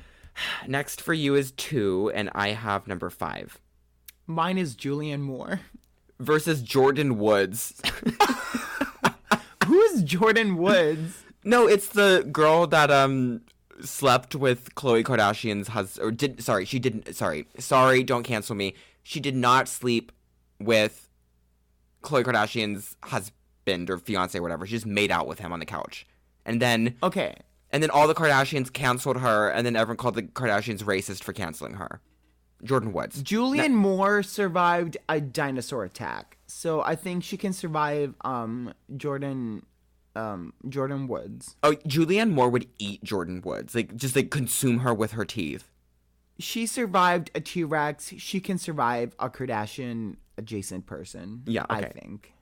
*sighs* next for you is two, and I have number five
Mine is Julianne Moore.
Versus Jordyn Woods. *laughs*
Who is Jordyn Woods?
no, it's the girl that um slept with Khloe Kardashian's husband, or did sorry, she didn't. Sorry, sorry, don't cancel me. She did not sleep with Khloe Kardashian's husband or fiance, or whatever. She just made out with him on the couch, and then
Okay.
and then all the Kardashians canceled her, and then everyone called the Kardashians racist for canceling her. Jordyn Woods.
Julianne Moore survived a dinosaur attack. So I think she can survive um Jordyn um Jordyn Woods.
Oh, Julianne Moore would eat Jordyn Woods, like just like consume her with her teeth.
She survived a T-Rex. She can survive a Kardashian adjacent person.
Yeah,
I think.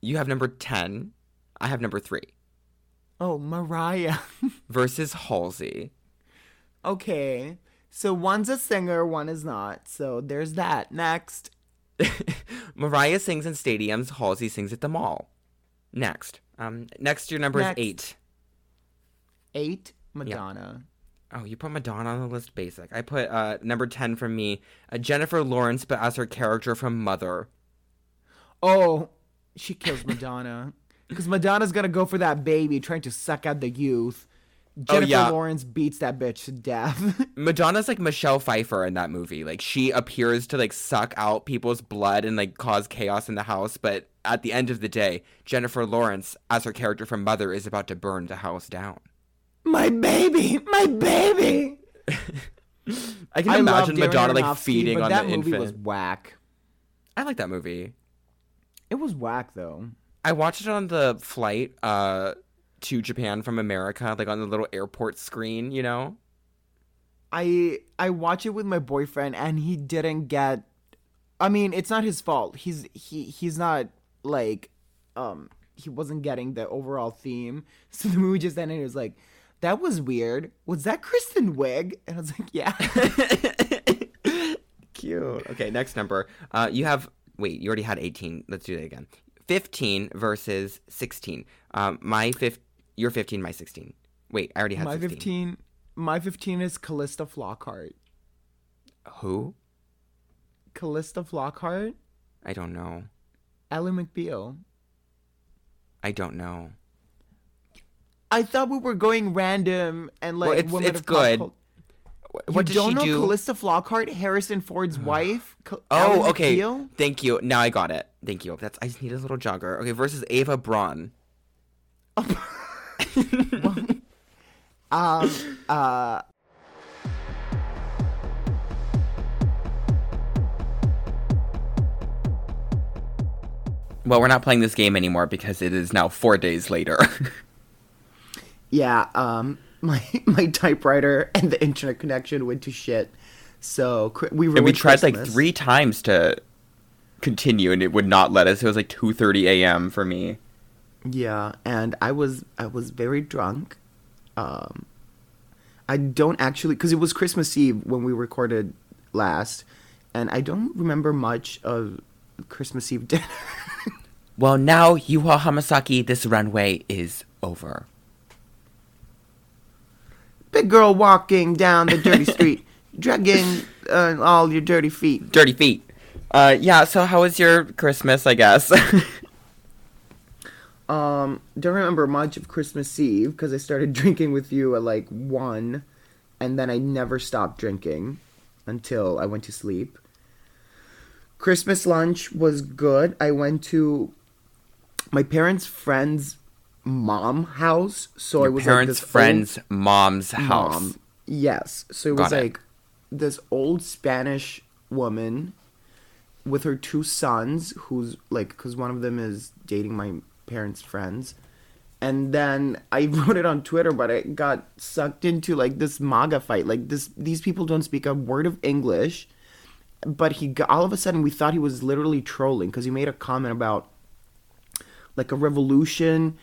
You have number ten. I have number three.
Oh, Mariah. *laughs*
Versus Halsey.
okay. So one's a singer, one is not. So there's that. Next. *laughs*
Mariah sings in stadiums. Halsey sings at the mall. Next. Um. Next, your number
Next.
is eight.
Eight, Madonna.
Oh, you put Madonna on the list. Basic. I put uh number ten from me. Uh, Jennifer Lawrence, but as her character from Mother.
Oh, she kills Madonna. Because Madonna's gonna go for that baby trying to suck out the youth. Jennifer
Oh, yeah.
Lawrence beats that bitch to death. *laughs*
Madonna's like Michelle Pfeiffer in that movie. Like she appears to like suck out people's blood and like cause chaos in the house, but at the end of the day, Jennifer Lawrence, as her character from Mother, is about to burn the house down.
my baby, my baby. *laughs*
I can
I
imagine Madonna like feeding
but
on
that
the
movie
infant.
was whack.
I like that movie.
It was whack though.
I watched it on the flight uh to Japan from America, like on the little airport screen, you know?
I I watch it with my boyfriend and he didn't get I mean, it's not his fault. He's he he's not like um he wasn't getting the overall theme. *laughs* So the movie just ended and he was like, That was weird. Was that Kristen Wiig? And I was like, Yeah. *laughs*
Cute. Okay, next number. Uh, you have wait. You already had eighteen. Let's do that again. Fifteen versus sixteen. Um, my fif. Your fifteen. My sixteen. Wait, I already had
my
16.
fifteen my fifteen is Calista Flockhart.
Who?
Calista Flockhart?
I don't know.
Ally McBeal.
I don't know.
I thought we were going random and like
Well, it's-
women
it's
of
good.
cul-
Wh- What
you
does
don't
she
know
do?
Calista Flockhart, Harrison Ford's wife?
Oh, okay.
McBeal?
Thank you. Now I got it. Thank you. That's. I just need a little jogger. Okay, versus Ava Braun. *laughs*
Um, *laughs* uh,
Well, we're not playing this game anymore because it is now four days later. *laughs*
yeah, um, my *laughs* my typewriter and the internet connection went to shit. So we
and we tried like three times to continue, and it would not let us. It was like two thirty a.m. for me.
Yeah, and I was I was very drunk. Um, I don't actually because it was Christmas Eve when we recorded last, and I don't remember much of Christmas Eve dinner. *laughs*
Well, now Yuhua Hamasaki, this runway is over.
Big girl walking down the dirty *laughs* street, dragging uh, all your dirty feet.
Dirty feet. Uh, yeah. So, how was your Christmas? I guess. *laughs*
Um, don't remember much of Christmas Eve because I started *laughs* drinking with you at like one, and then I never stopped drinking until I went to sleep. Christmas lunch was good. I went to my parents' friend's mom house, so
Your
it was
parents'
like
friend's mom's house.
mom. Yes, so it
Got
was
it.
like this old Spanish woman with her two sons, who's like, because one of them is dating my parents' friends, and then I *laughs* wrote it on Twitter, but it got sucked into like this MAGA fight. Like this, these people don't speak a word of English, but he got, all of a sudden we thought he was literally trolling because he made a comment about like a revolution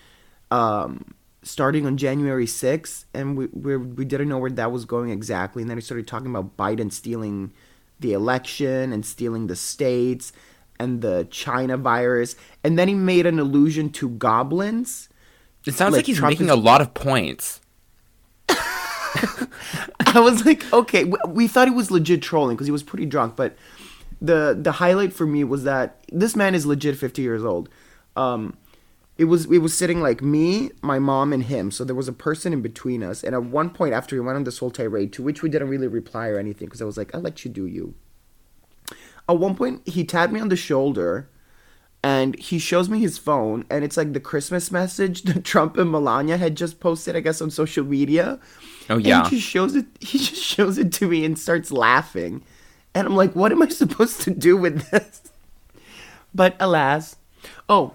um, starting on January 6th, and we, we we didn't know where that was going exactly. And then he started talking about Biden stealing the election and stealing the states and the China virus, and then he made an allusion to goblins.
It sounds like,
Like,
he's
Trump
making
is-
a lot of points. *laughs*
I was like, okay, we, we thought he was legit trolling because he was pretty drunk, but the the highlight for me was that this man is legit 50 years old. Um, it was it was sitting like me, my mom, and him. So there was a person in between us. And at one point, after he went on this whole tirade, to which we didn't really reply or anything, because I was like, I'll let you do you. At one point, he tapped me on the shoulder, and he shows me his phone, and it's like the Christmas message that *laughs* Trump and Melania had just posted, I guess, on social media.
Oh
And
yeah.
he just shows it. He just *laughs* shows it to me and starts laughing, and I'm like, "What am I supposed to do with this?" *laughs* But alas, oh,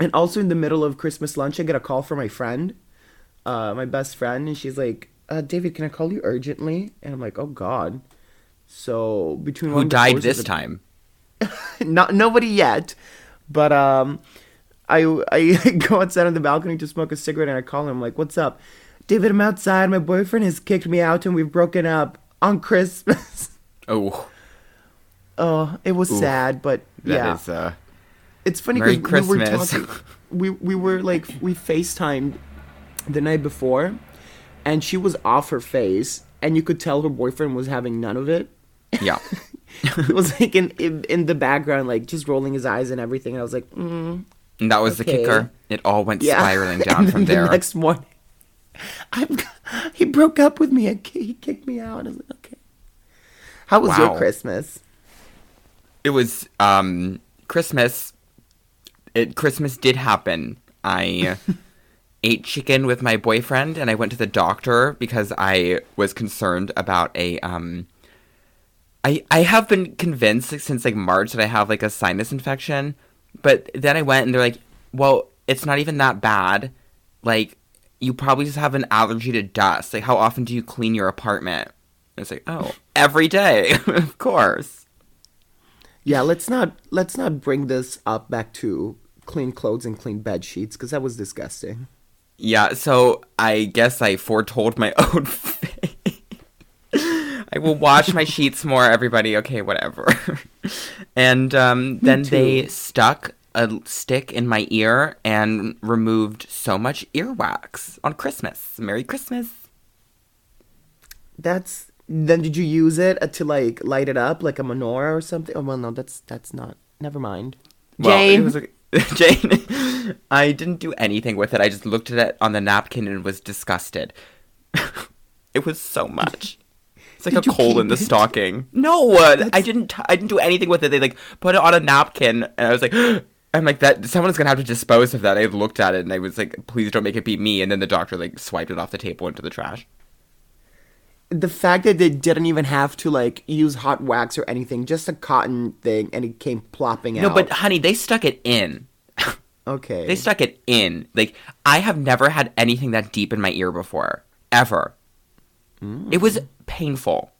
and also in the middle of Christmas lunch, I get a call from my friend, uh, my best friend, and she's like, uh, "David, can I call you urgently?" And I'm like, "Oh God." So between
Who died this
of-
time? *laughs*
not nobody yet, but um, I I *laughs* go outside on the balcony to smoke a cigarette and I call him like, "What's up, David? I'm outside. My boyfriend has kicked me out and we've broken up on Christmas." *laughs*
Oh,
oh, it was
Oof.
sad, but
that
yeah,
is, uh
it's funny because we were talking. We we were like we Facetimed the night before, and she was off her face, and you could tell her boyfriend was having none of it.
Yeah. *laughs*
it was like in, in in the background, like just rolling his eyes and everything. And I was like, mm,
And that was the kicker. It all went
yeah.
spiraling *laughs* down
and
from
then
there.
The next morning, I'm, he broke up with me. and He kicked me out. I was like, okay. How was your Christmas?
it was um Christmas. It Christmas did happen. I *laughs* ate chicken with my boyfriend, and I went to the doctor because I was concerned about a um. I I have been convinced like, since like March that I have like a sinus infection, but then I went and they're like, well, it's not even that bad. Like, you probably just have an allergy to dust. Like, how often do you clean your apartment? It's like, oh, every day, *laughs* of course.
Yeah, let's not let's not bring this up back to clean clothes and clean bed sheets because that was disgusting.
Yeah, so I guess I foretold my *laughs* own fate. I will wash my sheets more, everybody. Okay, whatever. *laughs* and um, then they stuck a stick in my ear and removed so much earwax on Christmas. Merry Christmas.
That's then did you use it uh, to like light it up like a menorah or something? Oh well, no, that's that's not. Never mind.
Well,
Jane,
it was like, *laughs* Jane, I didn't do anything with it. I just looked at it on the napkin and was disgusted. *laughs* it was so much. Like
Did
a coal in the
it?
stocking. No, *laughs* uh, I didn't. I didn't do anything with it. They like put it on a napkin, and I was like, *gasps* I'm like that. Someone's gonna have to dispose of that. I looked at it and I was like, please don't make it be me. And then the doctor like swiped it off the table into the trash.
the fact that they didn't even have to like use hot wax or anything, just a cotton thing, and it came plopping out.
No, but honey, they stuck it in. *laughs*
okay,
They stuck it in. Like I have never had anything that deep in my ear before, ever. It was painful.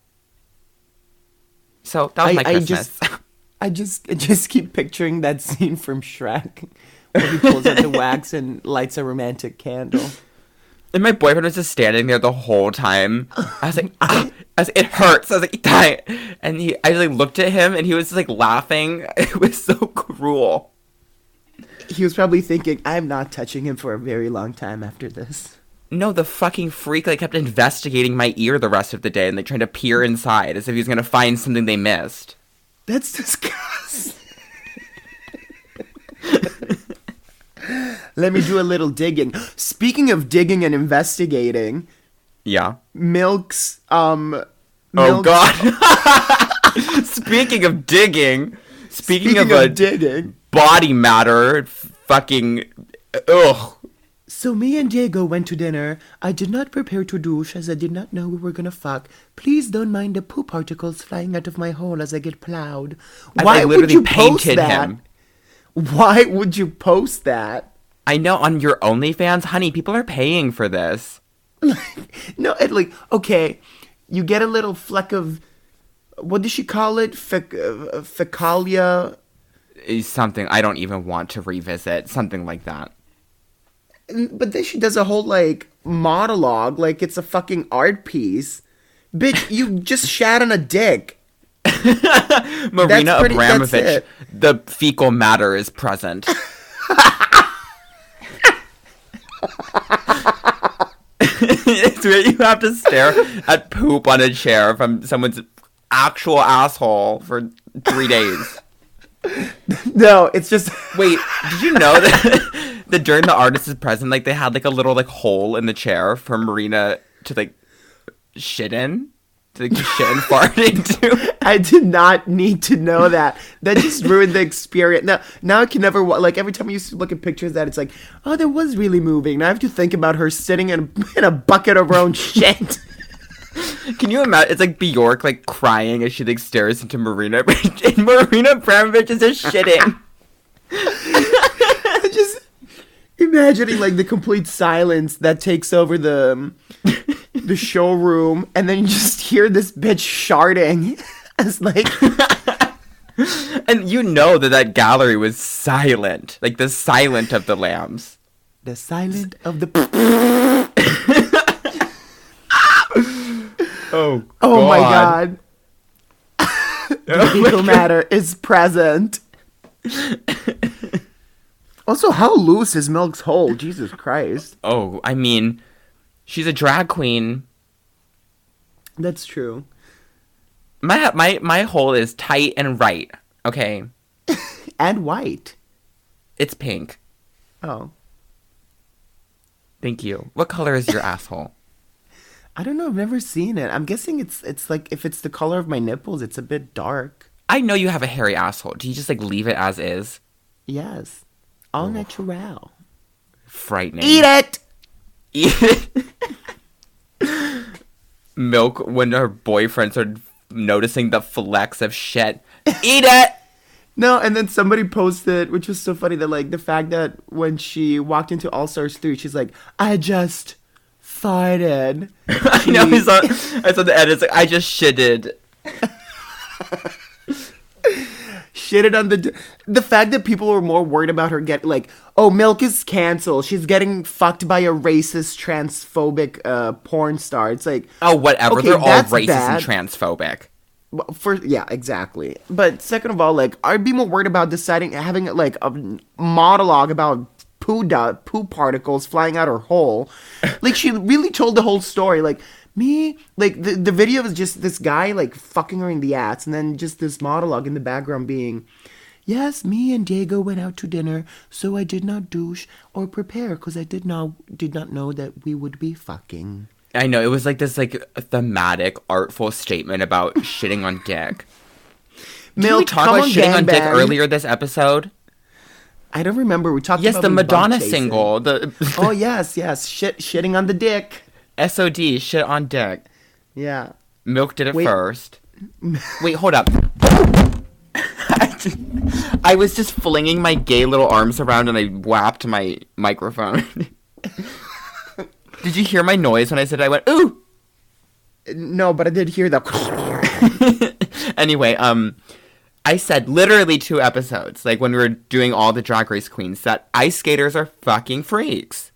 So that was
I-
my
I
Christmas.
just- *laughs* I just I just keep picturing that *laughs* scene from Shrek where he pulls out the wax and lights a romantic candle.
and my boyfriend was just standing there the whole time. I was like, ah! I was, it hurts. I was like, die. And he, I like looked at him, and he was just, like laughing. *laughs* It was so cruel.
He was probably thinking, "I'm not touching him for a very long time after this."
No, the fucking freak like kept investigating my ear the rest of the day and like trying to peer inside as if he was gonna find something they missed.
That's disgusting. *laughs* Let me do a little digging. Speaking of digging and investigating,
Yeah.
Milk's um
Oh God. *laughs* *laughs* speaking of digging, speaking,
Speaking
of,
of
a
digging,
body matter, fucking ugh.
So me and Diego went to dinner. I did not prepare to douche as I did not know we were gonna fuck. Please don't mind the poop particles flying out of my hole as I get plowed. Why
I
would you post that?
him.
Why would you post that?
I know on your OnlyFans, honey, people are paying for this. *laughs*
no, it like okay, you get a little fleck of what does she call it? Fec- uh, fecalia.
Is something I don't even want to revisit. Something like that.
But then she does a whole like monologue, like it's a fucking art piece. Bitch, you just *laughs* shat on a dick. *laughs*
Marina
pretty-
Abramovich, the fecal matter is present. *laughs* it's where you have to stare at poop on a chair from someone's actual asshole for three days. *laughs*
No, it's just *laughs*
Wait, did you know that, *laughs* that during the artist is present, like they had like a little like hole in the chair for Marina to like shit in, to like shit and fart into?
I did not need to know that. That just ruined the experience. Now, now I can never like every time I used to look at pictures that it's like, oh, that was really moving. Now I have to think about her sitting in in a bucket of her own shit. *laughs*
Can you imagine? It's like Bjork like crying as she like stares into Marina, *laughs* and Marina Abramovich is just shitting. *laughs*
just imagining like the complete silence that takes over the um, the showroom, and then you just hear this bitch sharding. It's like
And you know that that gallery was silent, like the silent of the lambs.
the silent of the.
Oh,
Oh my god. *laughs* the fecal matter is present. also, how loose is Milk's hole? Jesus Christ.
Oh, I mean, she's a drag queen.
That's true.
My my my hole is tight and right. Okay, *laughs*
And white.
it's pink.
Oh.
Thank you. What color is your asshole?
I don't know, I've never seen it. I'm guessing it's it's like if it's the color of my nipples, it's a bit dark.
I know you have a hairy asshole. Do you just like leave it as is?
Yes. All natural.
Frightening.
Eat it!
Eat *laughs* it. Milk when her boyfriends are noticing the flecks of shit. *laughs* Eat it.
No, and then somebody posted, which was so funny that like the fact that when she walked into All Stars 3, she's like, I just farted. *laughs*
I know. I saw, I saw the edit. It's like I just shitted. *laughs*
shitted on the the fact that people were more worried about her getting like oh milk is canceled she's getting fucked by a racist transphobic uh porn star it's like
Oh, whatever.
Okay,
They're all racist
bad.
and transphobic.
well, first yeah exactly but second of all like i'd be more worried about deciding having like a monologue about poo dot poo particles flying out her hole like she really told the whole story like me like the, the video is just this guy like fucking her in the ass and then just this monologue in the background being yes me and diego went out to dinner so i did not douche or prepare because i did not did not know that we would be fucking
I know it was like this like thematic, artful statement about shitting on dick. *laughs* Did we talk about shitting on dick
gangbang.
earlier this episode?
I don't remember we talked
Yes,
about
the Madonna single, the *laughs*
oh yes, yes. Shit, shitting on the dick.
SOD, shit on dick.
Yeah.
Milk did it
Wait.
first. *laughs* Wait, hold up. I, *laughs* just- I was just flinging my gay little arms around and I whapped my microphone. did you hear my noise when I said I went ooh?
No, but I did hear that.
anyway, um, I said literally two episodes, like when we were doing all the Drag Race queens, that ice skaters are fucking freaks.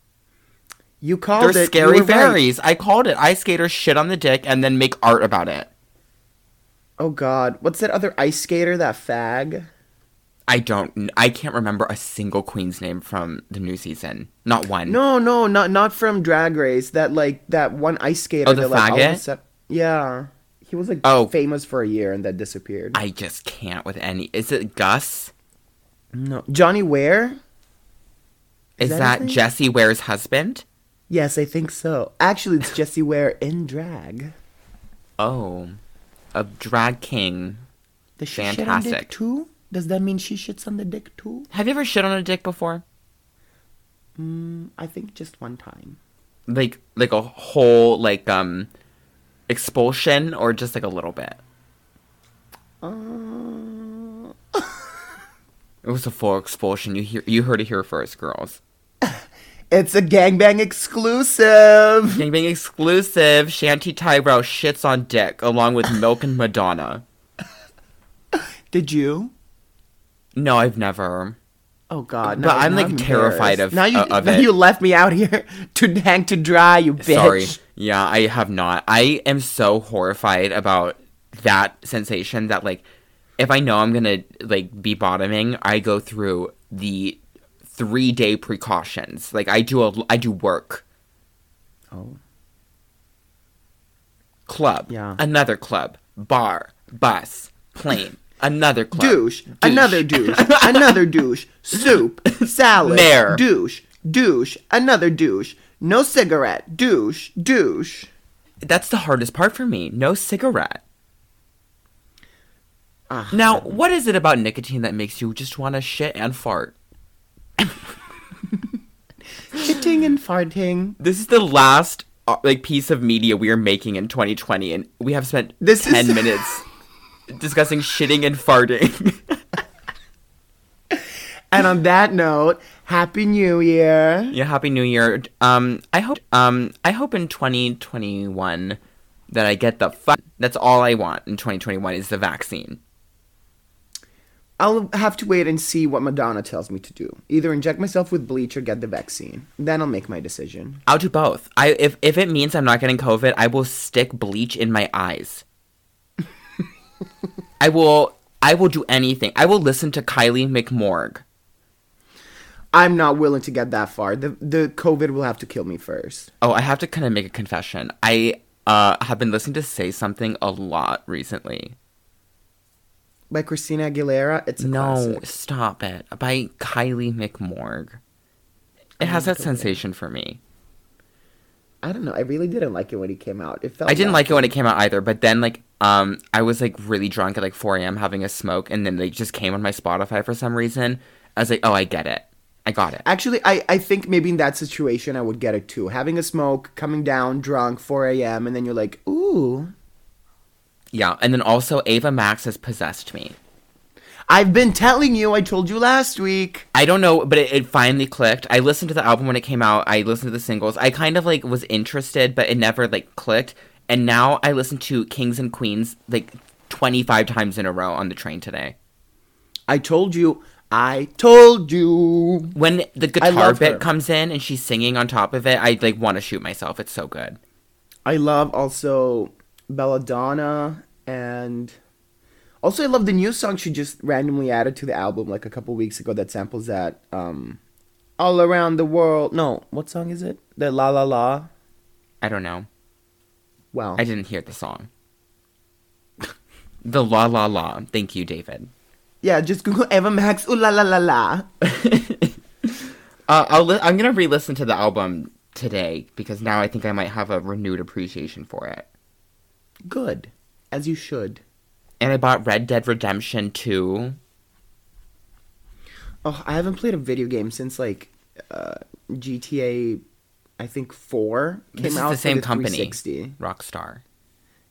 You called
They're
it.
scary
were right.
fairies. I called it. Ice skaters shit on the dick and then make art about it.
Oh God, what's that other ice skater? That fag.
I don't. I can't remember a single queen's name from the new season. Not one.
No, no, not not from Drag Race. That like that one ice skater.
Oh, the
that, like,
faggot?
sud- yeah, he was like
Oh.
famous for a year and then disappeared.
I just can't with any. Is it Gus?
no, Johnny Weir.
Is,
that
that? Jessie Ware's husband?
Yes, I think so. Actually, it's Jessie Ware in drag.
Oh, a drag king.
Does she shit on dick
Fantastic.
too? Does that mean she shits on the dick too?
Have you ever shit on a dick before?
Mm, I think just one time.
Like, like a whole like um expulsion, or just like a little bit?
Uh,
It was a full expulsion. You hear, you heard it here first, girls.
It's a gangbang exclusive.
Gangbang exclusive. Shanty Tyrell shits on dick along with Milk and Madonna.
Did you?
No, I've never.
Oh God!
But I'm, like, terrified
embarrassed.
of-
now you
uh, of
now
it.
you left me out here *laughs* to hang to dry. You bitch.
Sorry. Yeah, I have not. I am so horrified about that sensation that like if I know I'm gonna like be bottoming, I go through the three day precautions. Like I do a I do work.
Oh.
Club.
Yeah.
Another club. Bar. Bus. Plane. Another club.
Douche. Another douche. another douche. *laughs* Soup. Salad.
Mayor.
Douche. Douche. Another douche. No cigarette. Douche. Douche.
That's the hardest part for me. No cigarette.
Ah.
Now, what is it about nicotine that makes you just want to shit and fart? *laughs*
Shitting and farting.
This is the last uh, like piece of media we are making in 2020, and we have spent
This
ten
is- *laughs*
minutes discussing shitting and farting. *laughs*
And on that note, Happy New Year.
yeah, happy New Year. Um, I hope um I hope in 2021 that I get the fuck. That's all I want in 2021 is the vaccine.
I'll have to wait and see what Madonna tells me to do. Either inject myself with bleach or get the vaccine. Then I'll make my decision.
I'll do both. I if if it means I'm not getting COVID, I will stick bleach in my eyes. *laughs* I will I will do anything. I will listen to Kylie McMorg.
I'm not willing to get that far. The the COVID will have to kill me first.
Oh, I have to kind of make a confession. I uh have been listening to Say Something a lot recently.
By Christina Aguilera, it's a
no,
classic.
stop it. By Kylie McMorg. It has that sensation for me.
I don't know. I really didn't like it when it came out. It felt.
I didn't like it when it came out either, but then like um I was like really drunk at like 4 a.m. having a smoke, and then they just came on my Spotify for some reason. I was like, oh, I get it. I got it.
Actually, I, I think maybe in that situation I would get it too. Having a smoke, coming down drunk, 4 a.m., and then you're like, ooh.
Yeah, and then also Ava Max has possessed me.
I've been telling you. I told you last week.
I don't know, but it, it finally clicked. I listened to the album when it came out. I listened to the singles. I kind of like was interested, but it never like clicked. And now I listen to Kings and Queens like 25 times in a row on the train today.
I told you. I told you.
When the guitar bit
her.
comes in and she's singing on top of it, I like want to shoot myself. It's so good.
I love also Belladonna and also I love the new song she just randomly added to the album like a couple weeks ago that samples that um all around the world. No, what song is it? The La La La.
I don't know.
Well,
I didn't hear the song. *laughs* the la la la. Thank you, David.
Yeah, just Google Ava Max. Ooh la la la la. *laughs*
Uh, I'll li- I'm gonna re-listen to the album today because now I think I might have a renewed appreciation for it.
Good, as you should.
And I bought Red Dead Redemption 2.
Oh, I haven't played a video game since like uh, GTA. I think four came
This is
out.
the
for
same company. Rockstar.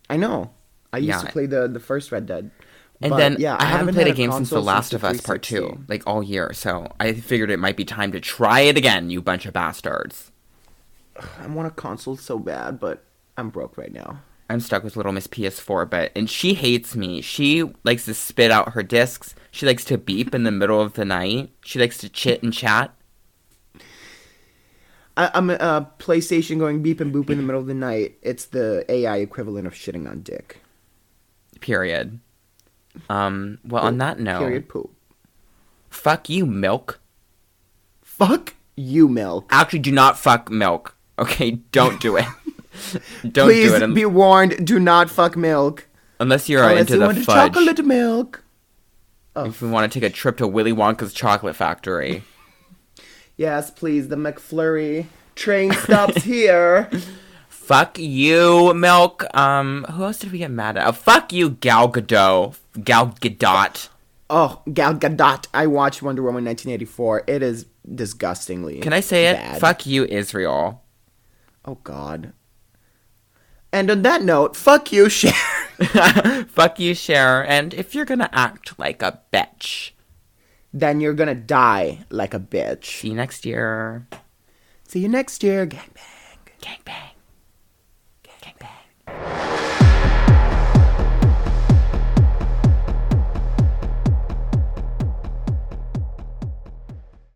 I know. I used
Yeah.
to play the the first Red Dead.
And
But,
then
yeah,
I, haven't played a game since The Last of Us Part 2, like all year, so I figured it might be time to try it again, you bunch of bastards.
I want a console so bad, but I'm broke right now.
I'm stuck with Little Miss PS4, but and she hates me. She likes to spit out her discs. She likes to beep in the middle of the night. She likes to chit and chat.
I, I'm a, uh, PlayStation going beep and boop in the middle of the night. It's the AI equivalent of shitting on dick.
Period. Um. Well, on that note,
Period. Poop.
fuck you, milk.
Fuck you, milk.
Actually, do not fuck milk. Okay, don't do it. *laughs* don't
Please
do it un-
be warned. Do not fuck milk
unless you're
unless
into
you
the
want
fudge.
chocolate milk. Oh,
If we want to take a trip to Willy Wonka's chocolate factory.
yes, please. The McFlurry train stops *laughs* here.
Fuck you, milk. Um, who else did we get mad at? Oh, fuck you, Gal Gadot. Gal Gadot.
Oh, Gal Gadot. I watched Wonder Woman 1984. It is disgustingly.
Can I say it? Fuck you, Israel.
Oh God. And on that note, fuck you, Cher. *laughs*
fuck you, Cher. And if you're gonna act like a bitch,
then you're gonna die like a bitch.
see you next year.
See you next year. Gang bang.
Gangbang.